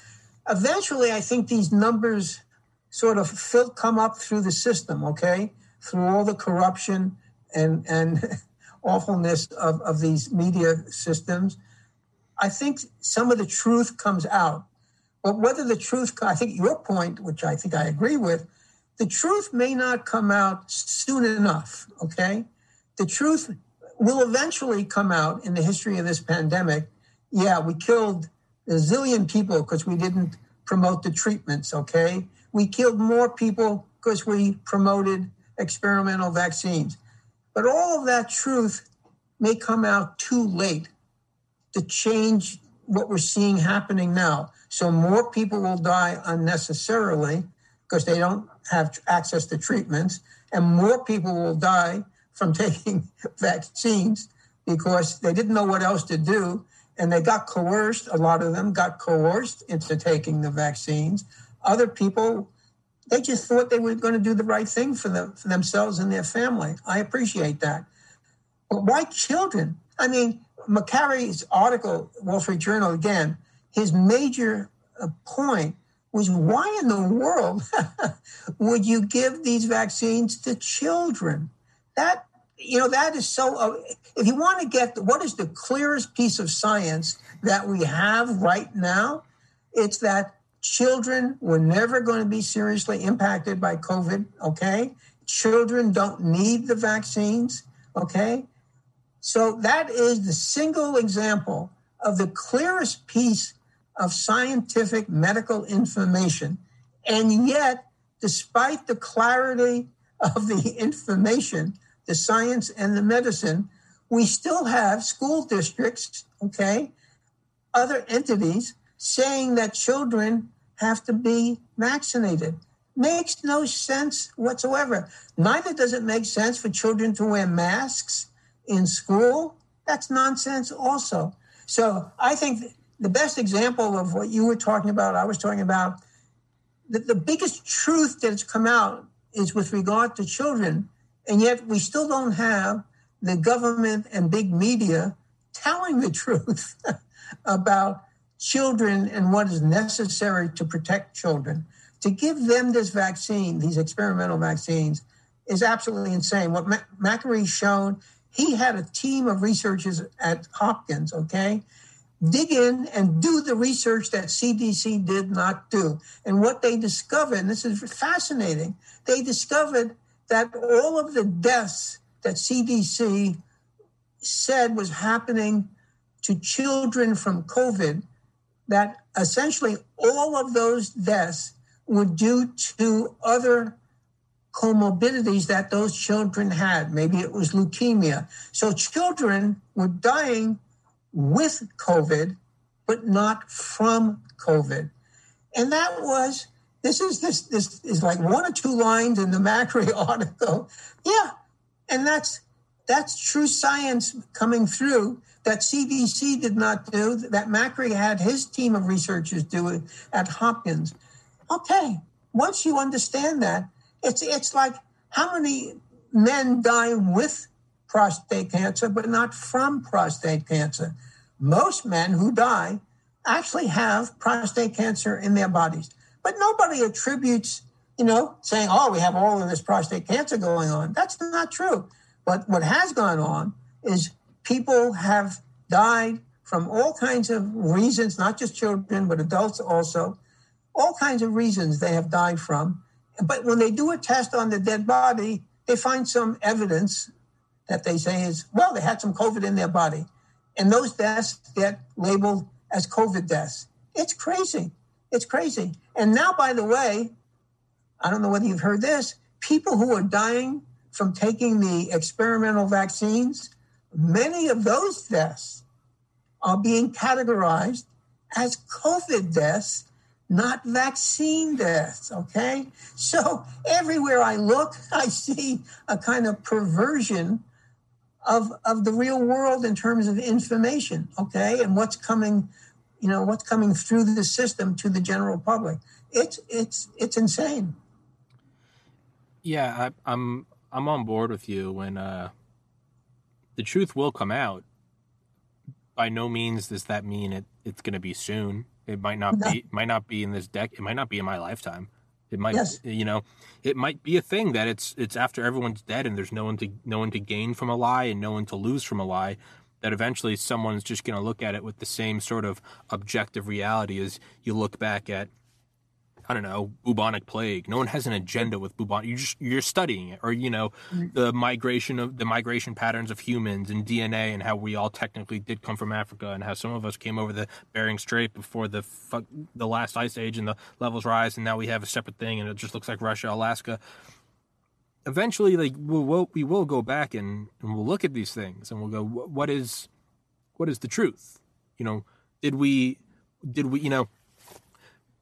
Eventually, I think these numbers sort of come up through the system, okay, through all the corruption and and awfulness of, of these media systems. I think some of the truth comes out. But whether the truth, I think your point, which I think I agree with, the truth may not come out soon enough, okay? The truth will eventually come out in the history of this pandemic. Yeah, we killed a zillion people because we didn't promote the treatments, okay? we killed more people because we promoted experimental vaccines. But all of that truth may come out too late to change what we're seeing happening now. So more people will die unnecessarily because they don't have access to treatments, and more people will die from taking vaccines because they didn't know what else to do and they got coerced. A lot of them got coerced into taking the vaccines. Other people, they just thought they were going to do the right thing for, them, for themselves and their family. I appreciate that. But why children? I mean, Makary's article, Wall Street Journal, again, his major uh, point was why in the world would you give these vaccines to children? That you know that is so. Uh, if you want to get what is the clearest piece of science that we have right now, it's that Children were never going to be seriously impacted by COVID, okay? Children don't need the vaccines, okay? So that is the single example of the clearest piece of scientific medical information. And yet, despite the clarity of the information, the science and the medicine, we still have school districts, okay, other entities saying that children have to be vaccinated. Makes no sense whatsoever. Neither does it make sense for children to wear masks in school. That's nonsense, also. So I think the best example of what you were talking about, I was talking about, the, the biggest truth that's come out is with regard to children. And yet we still don't have the government and big media telling the truth about children and what is necessary to protect children. To give them this vaccine, these experimental vaccines, is absolutely insane. What Makary shown, he had a team of researchers at Hopkins, okay? Dig in and do the research that CDC did not do. And what they discovered, and this is fascinating, they discovered that all of the deaths that CDC said was happening to children from COVID that essentially all of those deaths were due to other comorbidities that those children had. Maybe it was leukemia. So children were dying with COVID, but not from COVID. And that was this is this this is like one or two lines in the Makary article. Yeah. And that's that's true science coming through that CDC did not do, that Makary had his team of researchers do it at Hopkins. Okay, once you understand that, it's it's like How many men die with prostate cancer, but not from prostate cancer? Most men who die actually have prostate cancer in their bodies, but nobody attributes, you know, saying, oh, we have all of this prostate cancer going on. That's not true. But what has gone on is people have died from all kinds of reasons, not just children, but adults also, all kinds of reasons they have died from. But when they do a test on the dead body, they find some evidence that they say is, well, they had some COVID in their body. And those deaths get labeled as COVID deaths. It's crazy. It's crazy. And now, by the way, I don't know whether you've heard this people who are dying from taking the experimental vaccines, many of those deaths are being categorized as COVID deaths, not vaccine deaths. Okay. So everywhere I look, I see a kind of perversion of, of the real world in terms of information. Okay. And what's coming, you know, what's coming through the system to the general public. It's, it's, it's insane. Yeah. I, I'm, I'm on board with you when, uh, the truth will come out by no means does that mean it, it's going to be soon. It might not no. be might not be in this deck. It might not be in my lifetime. It might yes. you know, it might be a thing that it's it's after everyone's dead and there's no one to no one to gain from a lie and no one to lose from a lie that eventually someone's just going to look at it with the same sort of objective reality as you look back at I don't know, bubonic plague. No one has an agenda with bubonic. You're just you're studying it, or you know, mm-hmm. the migration of the migration patterns of humans and DNA, and how we all technically did come from Africa, and how some of us came over the Bering Strait before the the last ice age, and the levels rise, and now we have a separate thing, and it just looks like Russia, Alaska. Eventually, like we'll, we'll we will go back and, and we'll look at these things, and we'll go, what is what is the truth? You know, did we did we you know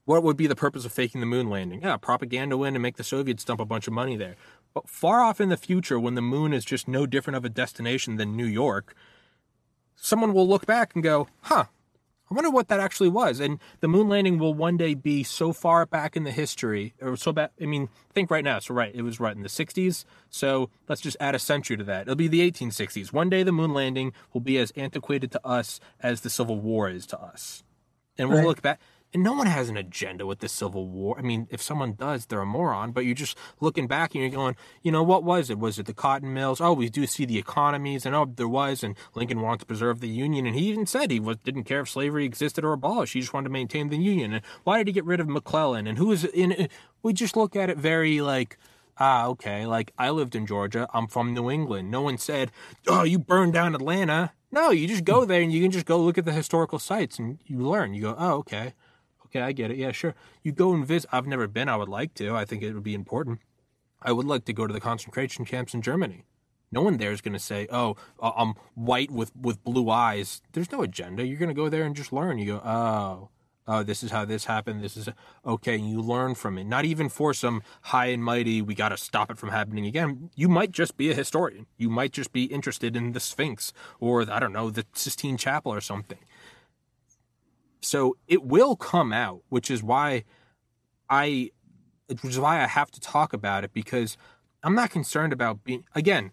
what would be the purpose of faking the moon landing? Yeah, propaganda win and make the Soviets dump a bunch of money there. But far off in the future, when the moon is just no different of a destination than New York, someone will look back and go, huh, I wonder what that actually was. And the moon landing will one day be so far back in the history, or so back. I mean, think right now. So, right, it was right in the 60s. So, let's just add a century to that. It'll be the 1860s. One day, the moon landing will be as antiquated to us as the Civil War is to us. And we'll right. look back and no one has an agenda with the Civil War. I mean, if someone does, they're a moron. But you're just looking back and you're going, you know, what was it? Was it the cotton mills? Oh, we do see the economies, and oh, there was. And Lincoln wanted to preserve the Union, and he even said he was, didn't care if slavery existed or abolished. He just wanted to maintain the Union. And why did he get rid of McClellan? And who is in? We just look at it very like ah, okay, like I lived in Georgia. I'm from New England. No one said, oh, you burned down Atlanta. No, you just go there and you can just go look at the historical sites and you learn. You go, oh, okay. Okay, I get it. Yeah, sure. You go and visit. I've never been. I would like to. I think it would be important. I would like to go to the concentration camps in Germany. No one there is going to say, "Oh, I'm white with with blue eyes." There's no agenda. You're going to go there and just learn. You go, "Oh, oh, this is how this happened. This is okay." And you learn from it. Not even for some high and mighty. We got to stop it from happening again. You might just be a historian. You might just be interested in the Sphinx or I don't know the Sistine Chapel or something. So it will come out, which is why I which is why I have to talk about it because I'm not concerned about being again,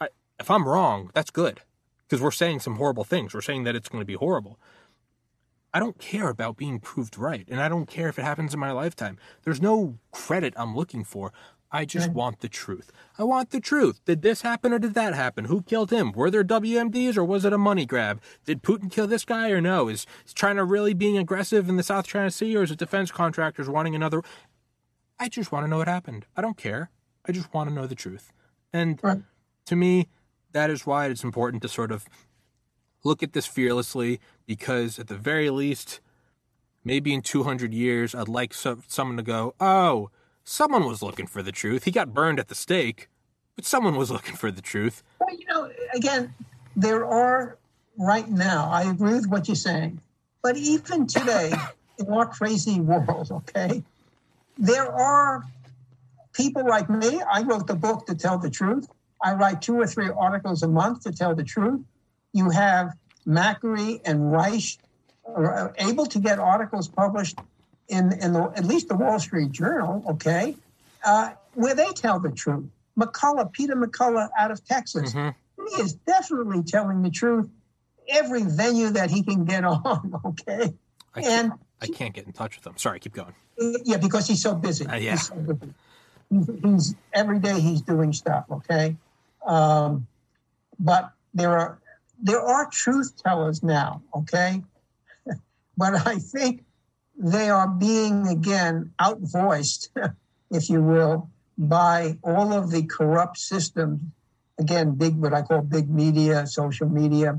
I, if I'm wrong, that's good because we're saying some horrible things. We're saying that it's going to be horrible. I don't care about being proved right, and I don't care if it happens in my lifetime. There's no credit I'm looking for. I just want the truth. I want the truth. Did this happen or did that happen? Who killed him? Were there WMDs or was it a money grab? Did Putin kill this guy or no? Is, is China really being aggressive in the South China Sea or is it defense contractors wanting another? I just want to know what happened. I don't care. I just want to know the truth. And right. to me, that is why it's important to sort of look at this fearlessly because at the very least, maybe in 200 years, I'd like so, someone to go, oh, someone was looking for the truth. He got burned at the stake, but someone was looking for the truth. Well, you know, again, there are right now, I agree with what you're saying, but even today, in our crazy world, okay, there are people like me. I wrote the book to tell the truth. I write two or three articles a month to tell the truth. You have Makary and Risch are able to get articles published in, in the, at least the Wall Street Journal, okay, uh, where they tell the truth. McCullough, Peter McCullough out of Texas. Mm-hmm. He is definitely telling the truth every venue that he can get on, okay? I and I can't get in touch with him. Sorry, keep going. Yeah, because he's so busy. Uh, yeah. He's, so busy. He's, he's, every day he's doing stuff, okay? Um, but there are there are truth tellers now, okay? but I think they are being again outvoiced, if you will, by all of the corrupt systems. Again, big what I call big media, social media.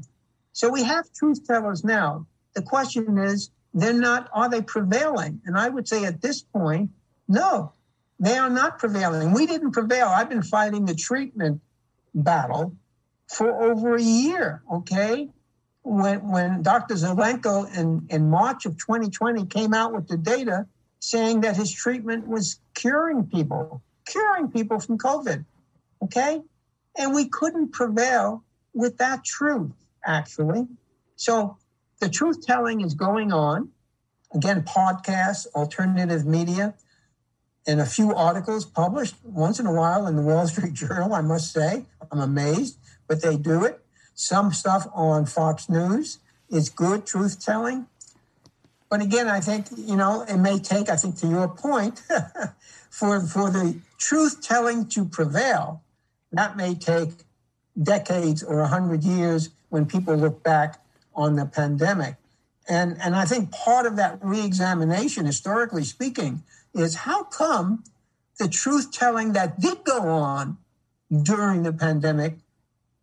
So we have truth tellers now. The question is, they're not, are they prevailing? And I would say at this point, no, they are not prevailing. We didn't prevail. I've been fighting the treatment battle for over a year, okay? When, when Dr. Zelenko in, in March of 2020 came out with the data saying that his treatment was curing people, curing people from COVID, okay? And we couldn't prevail with that truth, actually. So the truth telling is going on. Again, podcasts, alternative media, and a few articles published once in a while in the Wall Street Journal, I must say. I'm amazed but they do it. Some stuff on Fox News is good truth telling. But again, I think, you know, it may take, I think, to your point, for, for the truth telling to prevail, that may take decades or 100 years when people look back on the pandemic. And, and I think part of that reexamination, historically speaking, is how come the truth telling that did go on during the pandemic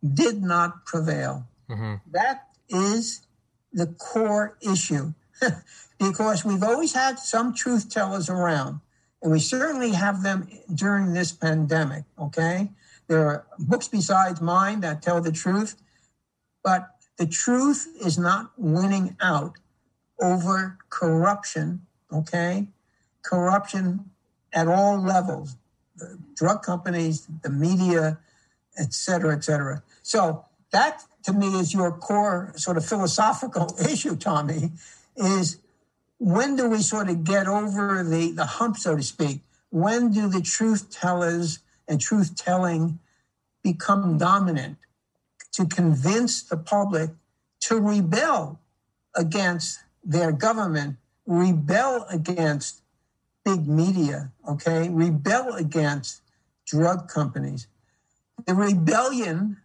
did not prevail. Mm-hmm. That is the core issue because we've always had some truth tellers around, and we certainly have them during this pandemic. Okay. There are books besides mine that tell the truth, but the truth is not winning out over corruption. Okay. Corruption at all levels the drug companies, the media, et cetera, et cetera. So that to me is your core sort of philosophical issue, Tommy, is when do we sort of get over the, the hump, so to speak? When do the truth tellers and truth telling become dominant to convince the public to rebel against their government, rebel against big media, okay, rebel against drug companies? The rebellion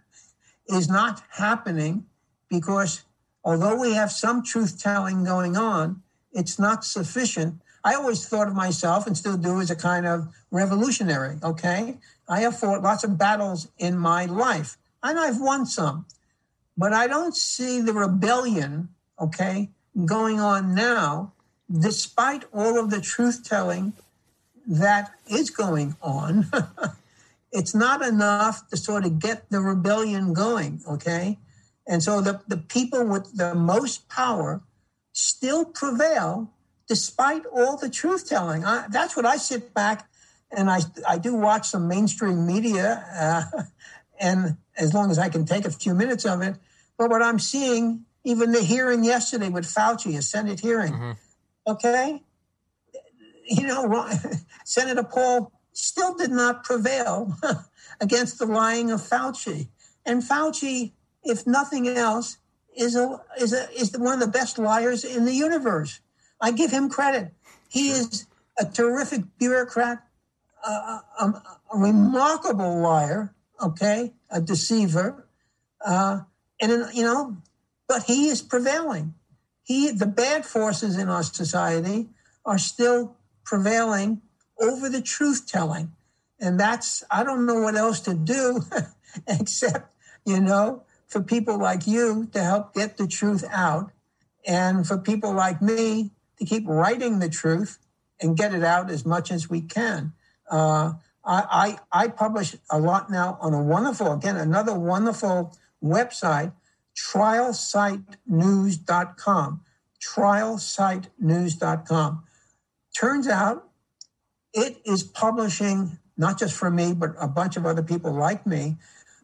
is not happening because although we have some truth telling going on, it's not sufficient. I always thought of myself and still do as a kind of revolutionary, okay? I have fought lots of battles in my life and I've won some, but I don't see the rebellion, okay, going on now, despite all of the truth telling that is going on. it's not enough to sort of get the rebellion going, okay? And so the, the people with the most power still prevail despite all the truth telling. That's what I sit back and I, I do watch some mainstream media, uh, and as long as I can take a few minutes of it. But what I'm seeing, even the hearing yesterday with Fauci, a Senate hearing, mm-hmm. okay? You know, Senator Paul still did not prevail against the lying of Fauci. And Fauci, if nothing else, is a, is a, is one of the best liars in the universe. I give him credit. He is a terrific bureaucrat, uh, a, a, remarkable liar, okay, a deceiver, uh, and you know, but he is prevailing. He, the bad forces in our society, are still prevailing over the truth telling. And that's, I don't know what else to do except, you know, for people like you to help get the truth out and for people like me to keep writing the truth and get it out as much as we can. Uh, I, I, I publish a lot now on a wonderful, again, another wonderful website, trialsitenews.com. Trialsitenews.com. Turns out it is publishing, not just for me, but a bunch of other people like me,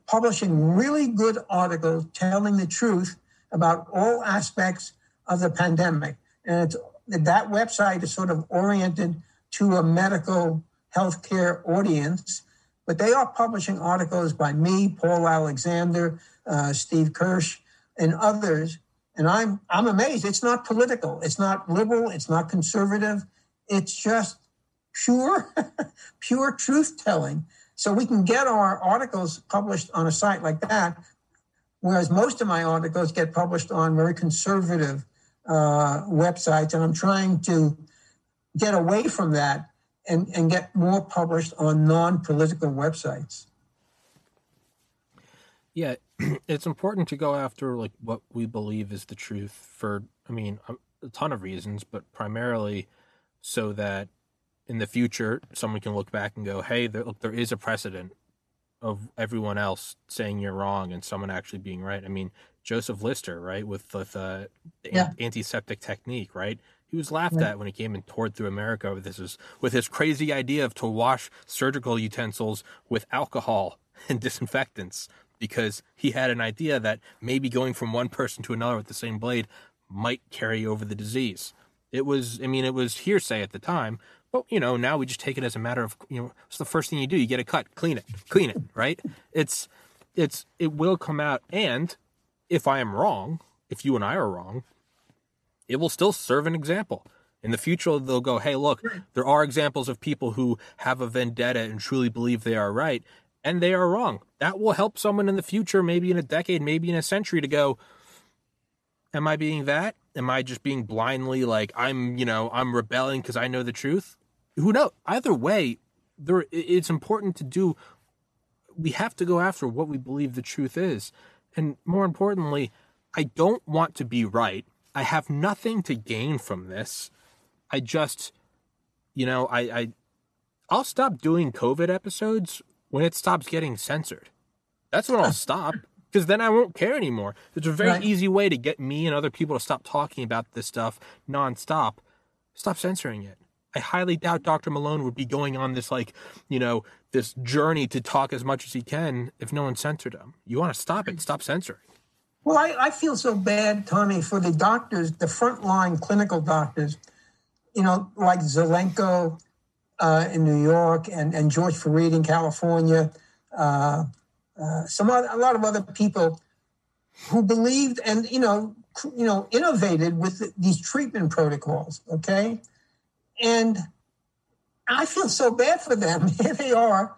publishing really good articles telling the truth about all aspects of the pandemic. And that website is sort of oriented to a medical healthcare audience, but they are publishing articles by me, Paul Alexander, uh, Steve Kirsch, and others. And I'm I'm amazed. It's not political. It's not liberal. It's not conservative. It's just pure, pure truth telling. So we can get our articles published on a site like that, whereas most of my articles get published on very conservative uh, websites, and I'm trying to get away from that and, and get more published on non-political websites. Yeah, it's important to go after like what we believe is the truth for I mean a, a ton of reasons, but primarily so that in the future someone can look back and go, "Hey, there, look, there is a precedent of everyone else saying you're wrong and someone actually being right." I mean, Joseph Lister, right, with, with uh, the yeah. antiseptic technique, right? He was laughed yeah. at when he came and toured through America with this with his crazy idea of to wash surgical utensils with alcohol and disinfectants because he had an idea that maybe going from one person to another with the same blade might carry over the disease. It was, I mean, it was hearsay at the time, but you know, now we just take it as a matter of, you know, it's the first thing you do. You get a cut, clean it, clean it, right? It's, it's, it will come out. And if I am wrong, if you and I are wrong, it will still serve an example. In the future, they'll go, hey, look, hmm. there are examples of people who have a vendetta and truly believe they are right, and they are wrong. That will help someone in the future, maybe in a decade, maybe in a century, to go, am I being that? Am I just being blindly like, I'm, you know, I'm rebelling because I know the truth? Who knows? Either way, there, it's important to do, we have to go after what we believe the truth is. And more importantly, I don't want to be right. I have nothing to gain from this. I just, you know, I, I I'll stop doing COVID episodes when it stops getting censored. That's when I'll stop because then I won't care anymore. It's a very right. easy way to get me and other people to stop talking about this stuff nonstop. Stop censoring it. I highly doubt Dr. Malone would be going on this like, you know, this journey to talk as much as he can if no one censored him. You want to stop it, stop censoring. Well, I, I feel so bad, Tommy, for the doctors, the frontline clinical doctors, you know, like Zelenko uh, in New York and, and George Fareed in California, uh, uh, some other, a lot of other people who believed and, you know, you know, innovated with these treatment protocols, okay? And I feel so bad for them. Here they are.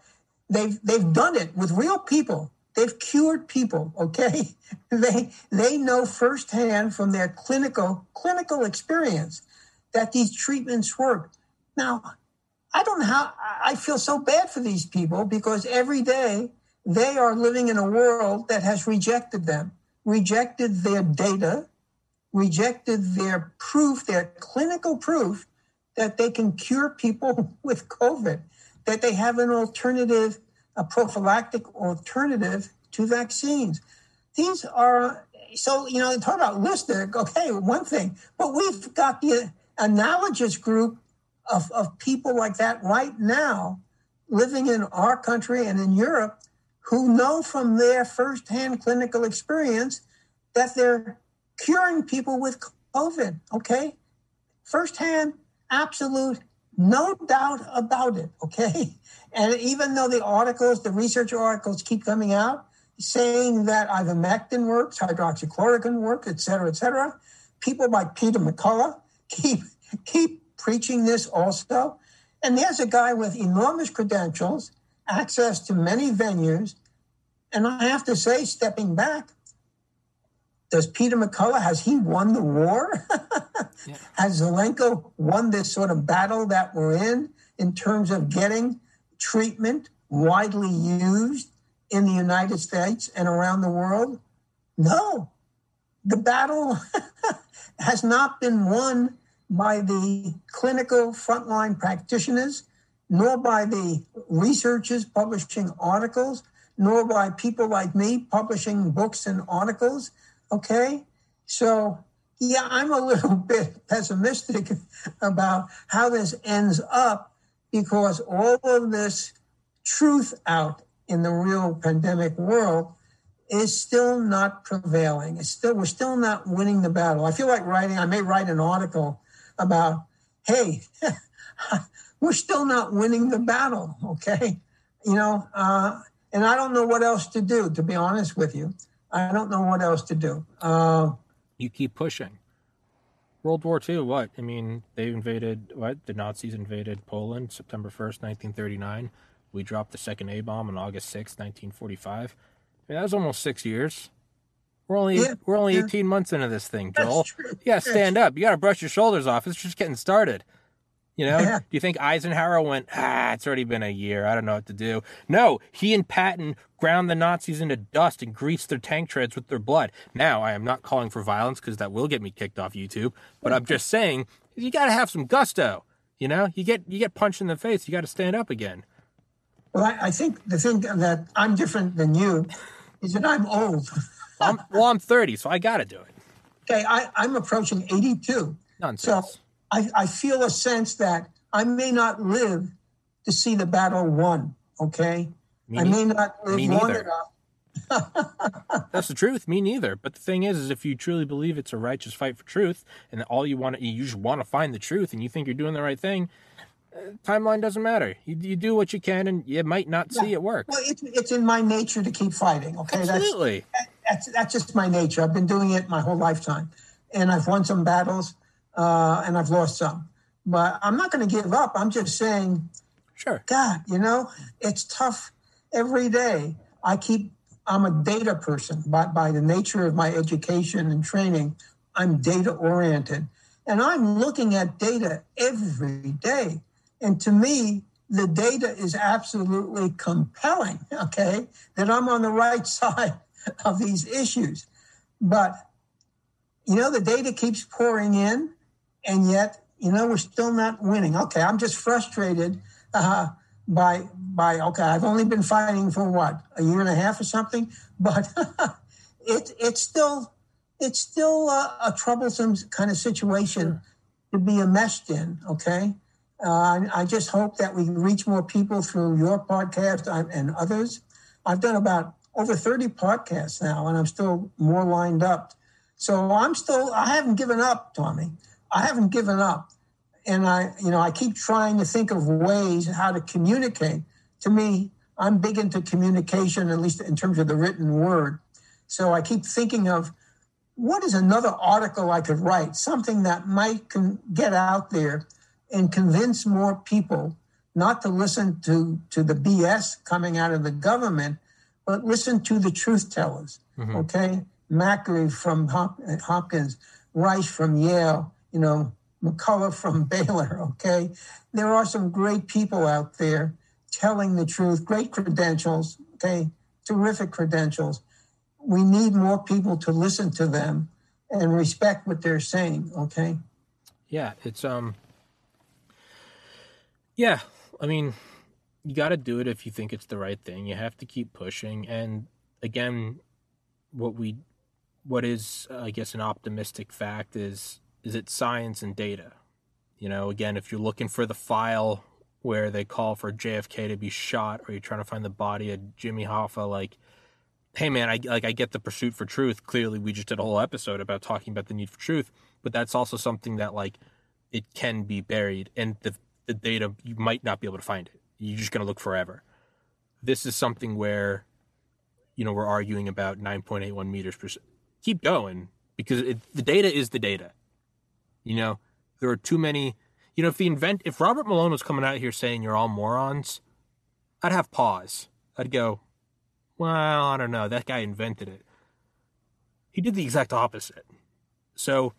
They've they've done it with real people. They've cured people, okay? They they know firsthand from their clinical clinical experience that these treatments work. Now, I don't know how I feel so bad for these people because every day they are living in a world that has rejected them, rejected their data, rejected their proof, their clinical proof that they can cure people with COVID, that they have an alternative, a prophylactic alternative to vaccines. These are so you know talk about Lister. Okay, one thing, but we've got the analogous group of, of people like that right now living in our country and in Europe who know from their firsthand clinical experience that they're curing people with COVID. Okay, firsthand absolute no doubt about it. Okay. And even though the articles, the research articles keep coming out saying that ivermectin works, hydroxychloroquine works, et cetera, et cetera, people like Peter McCullough keep, keep preaching this also. And there's a guy with enormous credentials, access to many venues. And I have to say, stepping back, does Peter McCullough, has he won the war? yeah. Has Zelenko won this sort of battle that we're in in terms of getting treatment widely used in the United States and around the world? No. The battle has not been won by the clinical frontline practitioners, nor by the researchers publishing articles, nor by people like me publishing books and articles. Okay. So, yeah, I'm a little bit pessimistic about how this ends up because all of this truth out in the real pandemic world is still not prevailing. It's still we're still not winning the battle. I feel like writing. I may write an article about, hey, we're still not winning the battle. Okay, you know, uh, and I don't know what else to do. To be honest with you, I don't know what else to do. Uh, you keep pushing. World War II, what? I mean, they invaded, what? The Nazis invaded Poland September 1st, 1939. We dropped the second A bomb on August 6th, 1945. I mean, that was almost six years. We're only yeah, we're only yeah. 18 months into this thing, Joel. You got to stand up. You got to brush your shoulders off. It's just getting started. You know, yeah. do you think Eisenhower went, ah, it's already been a year. I don't know what to do. No, he and Patton ground the Nazis into dust and greased their tank treads with their blood. Now, I am not calling for violence because that will get me kicked off YouTube, but I'm just saying you got to have some gusto. You know, you get you get punched in the face, you got to stand up again. Well, I, I, think the thing that I'm different than you is that I'm old. I'm, well, I'm 30, so I got to do it. Okay, I, I'm approaching 82. Nonsense. So I, I feel a sense that I may not live to see the battle won. Okay, me I may not live long enough. That's the truth. Me neither. But the thing is, is if you truly believe it's a righteous fight for truth, and all you want to, you just want to find the truth, and you think you're doing the right thing, uh, timeline doesn't matter. You, you do what you can, and you might not yeah. see it work. Well, it's, it's in my nature to keep fighting. Okay, absolutely. That's, that's that's just my nature. I've been doing it my whole lifetime, and I've won some battles uh, and I've lost some. But I'm not going to give up. I'm just saying, sure. God, you know, it's tough every day. I keep. I'm a data person by, by the nature of my education and training. I'm data oriented, and I'm looking at data every day. And to me, the data is absolutely compelling. Okay, that I'm on the right side of these issues, but you know the data keeps pouring in and yet you know we're still not winning. Okay, I'm just frustrated uh, by by okay. I've only been fighting for what a year and a half or something, but it it's still it's still a, a troublesome kind of situation to be enmeshed in. Okay. Uh, I just hope that we reach more people through your podcast and others. I've done about over 30 podcasts now, and I'm still more lined up. So I'm still, I haven't given up, Tommy. I haven't given up. And I, you know, I keep trying to think of ways how to communicate. To me, I'm big into communication, at least in terms of the written word. So I keep thinking of what is another article I could write, something that might con- get out there and convince more people not to listen to, to the BS coming out of the government, but listen to the truth tellers. Mm-hmm. Okay. Makary from Hopkins, Risch from Yale, you know, McCullough from Baylor, okay? There are some great people out there telling the truth, great credentials, okay? Terrific credentials. We need more people to listen to them and respect what they're saying, okay? Yeah, it's um Yeah, I mean, you got to do it if you think it's the right thing. You have to keep pushing and again what we what is I guess an optimistic fact is is it science and data? You know, again, if you're looking for the file where they call for JFK to be shot, or you're trying to find the body of Jimmy Hoffa, like, hey man, I like I get the pursuit for truth. Clearly, we just did a whole episode about talking about the need for truth, but that's also something that like it can be buried, and the the data you might not be able to find it. You're just gonna look forever. This is something where, you know, we're arguing about 9.81 meters per. Keep going because it, the data is the data you know, there are too many. You know, if the invent, if Robert Malone was coming out here saying you're all morons, I'd have pause. I'd go, well, I don't know. That guy invented it. He did the exact opposite. So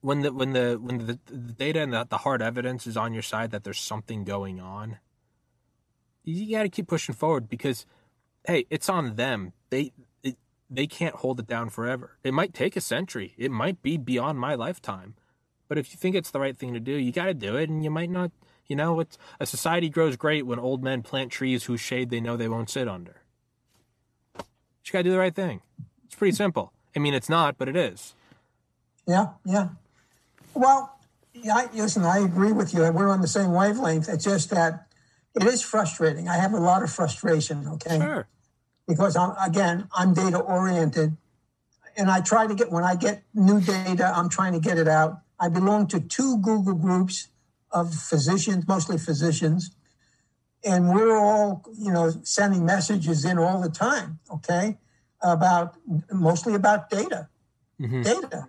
when the when the when the, the data and the, the hard evidence is on your side that there's something going on, you got to keep pushing forward because, hey, it's on them. They they can't hold it down forever. It might take a century. It might be beyond my lifetime. But if you think it's the right thing to do, you got to do it and you might not, you know, it's a society grows great when old men plant trees whose shade they know they won't sit under. You got to do the right thing. It's pretty simple. I mean, it's not, but it is. Yeah, yeah. Well, yeah, I, listen, I agree with you. We're on the same wavelength. It's just that it is frustrating. I have a lot of frustration, okay? Sure because I'm again I'm data oriented, and I try to get when I get new data, I'm trying to get it out. I belong to two Google groups of physicians, mostly physicians, and we're all, you know, sending messages in all the time, okay, about mostly about data, mm-hmm. data,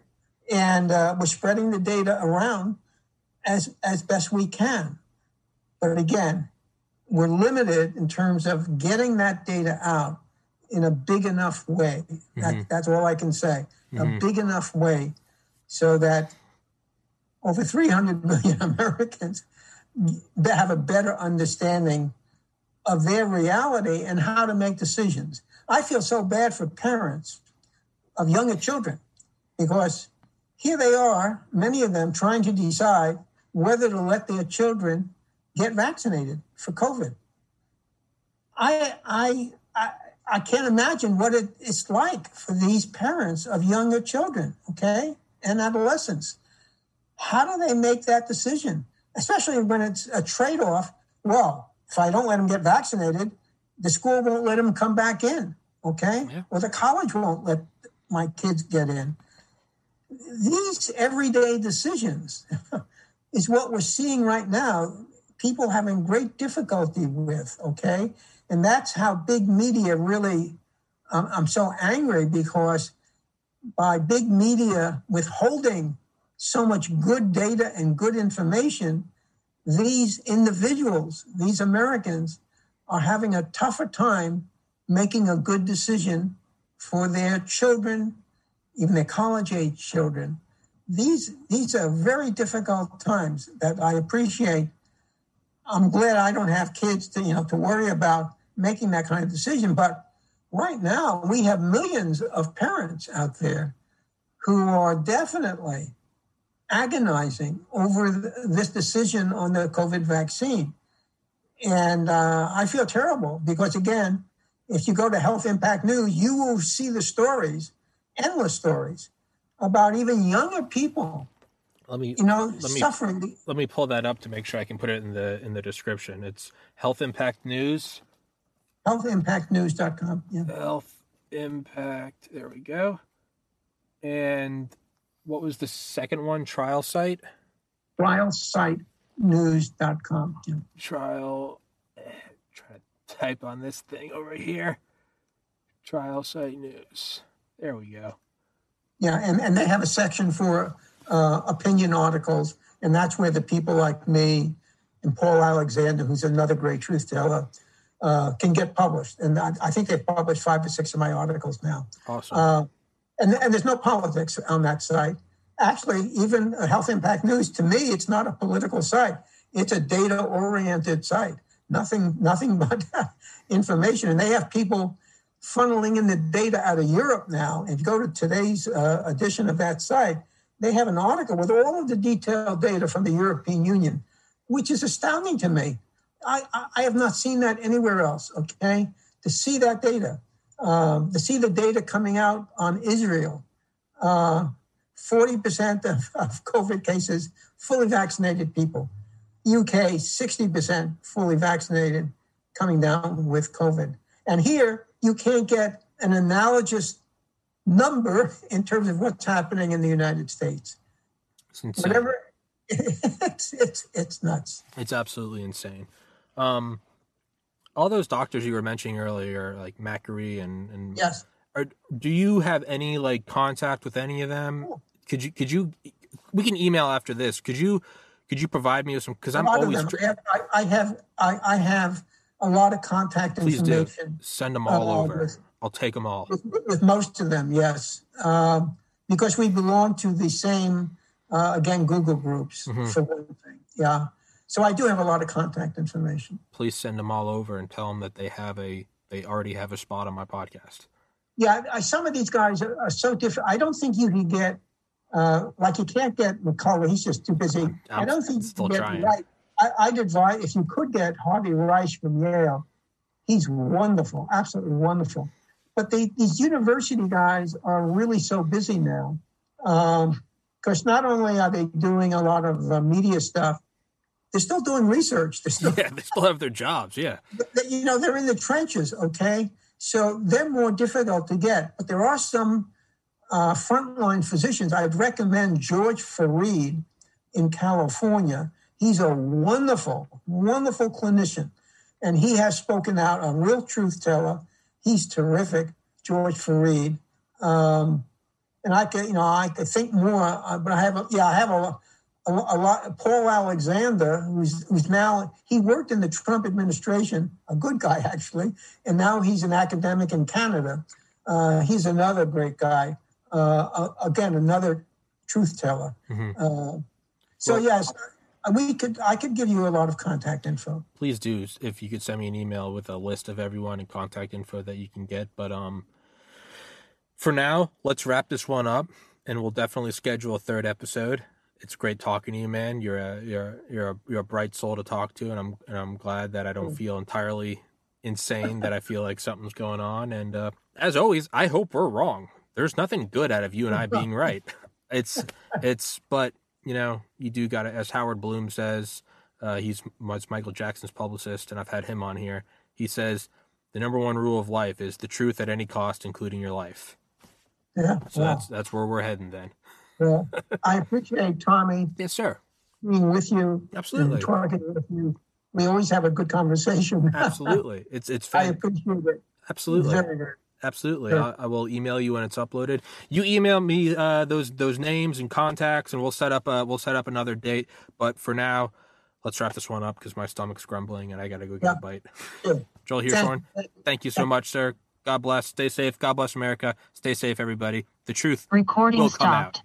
and uh, we're spreading the data around as as best we can. But again, we're limited in terms of getting that data out in a big enough way. Mm-hmm. That, that's all I can say. Mm-hmm. A big enough way so that over 300 million Americans have a better understanding of their reality and how to make decisions. I feel so bad for parents of younger children because here they are, many of them trying to decide whether to let their children get vaccinated for COVID. I, I, I, I can't imagine what it, it's like for these parents of younger children, okay, and adolescents. How do they make that decision? Especially when it's a trade off. Well, if I don't let them get vaccinated, the school won't let them come back in, okay? Yeah. Or the college won't let my kids get in. These everyday decisions is what we're seeing right now. People having great difficulty with, okay? And that's how big media really, um, I'm so angry because by big media withholding so much good data and good information, these individuals, these Americans, are having a tougher time making a good decision for their children, even their college age children. These, these are very difficult times that I appreciate. I'm glad I don't have kids to, you know, to worry about making that kind of decision. But right now, we have millions of parents out there who are definitely agonizing over this decision on the COVID vaccine. And uh, I feel terrible because, again, if you go to Health Impact News, you will see the stories, endless stories, about even younger people. Let me, you know, let me, suffering. Let me pull that up to make sure I can put it in the in the description. It's Health Impact News. HealthImpactNews.com. Yeah. Health Impact. There we go. And what was the second one? Trial site? Trialsitenews.com. Yeah. Trial. Eh, try to type on this thing over here. Trial site news. There we go. Yeah, and, and they have a section for uh, opinion articles, and that's where the people like me and Paul Alexander, who's another great truth teller, uh, can get published. And I, I, think they've published five or six of my articles now. Awesome. Uh, and, and there's no politics on that site. Actually, even Health Impact News, to me, it's not a political site. It's a data-oriented site. Nothing, nothing but information. And they have people funneling in the data out of Europe now. If you go to today's uh, edition of that site, they have an article with all of the detailed data from the European Union, which is astounding to me. I, I have not seen that anywhere else, okay? To see that data um, to see the data coming out on Israel, uh, 40% of, of COVID cases, fully vaccinated people. UK, 60% fully vaccinated coming down with COVID. And here, you can't get an analogous number in terms of what's happening in the United States. Whatever, it's, it's, it's nuts. It's absolutely insane. Um, all those doctors you were mentioning earlier, like Makary and, and yes, are, do you have any like contact with any of them? Oh. Could you could you we can email after this. Could you could you provide me with some because I'm always I, I have I, I have a lot of contact Please information. Do. Send them all uh, over. With, I'll take them all. With, with most of them, yes, um, because we belong to the same uh, again Google groups mm-hmm. for one thing. Yeah. So I do have a lot of contact information. Please send them all over and tell them that they have a they already have a spot on my podcast. Yeah, I, some of these guys are, are, so different. I don't think you can get uh, like you can't get McCullough. He's just too busy. I'm, I do not think still you can get right. I, would advise if you could get Harvey Risch from Yale. He's wonderful, absolutely wonderful. But they, these university guys are really so busy now because um, not only are they doing a lot of uh, media stuff, they're still doing research. They're still, yeah, they still have their jobs. Yeah. You know, they're in the trenches, okay? So they're more difficult to get. But there are some uh, frontline physicians. I'd recommend George Fareed in California. He's a wonderful, wonderful clinician. and he has spoken out, a real truth teller. He's terrific, George Fareed. Um, and I could, you know, I could think more, uh, but I have, a, yeah, I have a, a, a, lot. Paul Alexander, who's who's now he worked in the Trump administration, a good guy actually, and now he's an academic in Canada. Uh, he's another great guy. Uh, again, another truth teller. Mm-hmm. Uh, so well, yes, we could. I could give you a lot of contact info. Please do, if you could send me an email with a list of everyone and contact info that you can get. But um, for now, let's wrap this one up, and we'll definitely schedule a third episode. It's great talking to you, man. You're a you're you're a, you're a bright soul to talk to, and I'm and I'm glad that I don't mm. feel entirely insane. that I feel like something's going on. And uh, as always, I hope we're wrong. There's nothing good out of you and I being right. It's it's but you know you do got to as Howard Bloom says. Uh, he's Michael Jackson's publicist, and I've had him on here. He says the number one rule of life is the truth at any cost, including your life. Yeah. So that's that's where we're heading then. Yeah. I appreciate Tommy. Yes, sir. Being with you. Absolutely. talking with you. We always have a good conversation. Absolutely. It's it's fan- I appreciate it. Absolutely. Very good. Absolutely. Sure. I, I, will email you when it's uploaded. You email me uh, those those names and contacts, and we'll set up a, we'll set up another date. But for now, let's wrap this one up because my stomach's grumbling and I got to go get yeah. a bite. Sure. Joel Hirschhorn, thank you so much, sir. God bless. Stay safe. God bless America. Stay safe, everybody. The truth Recording will come stopped. out.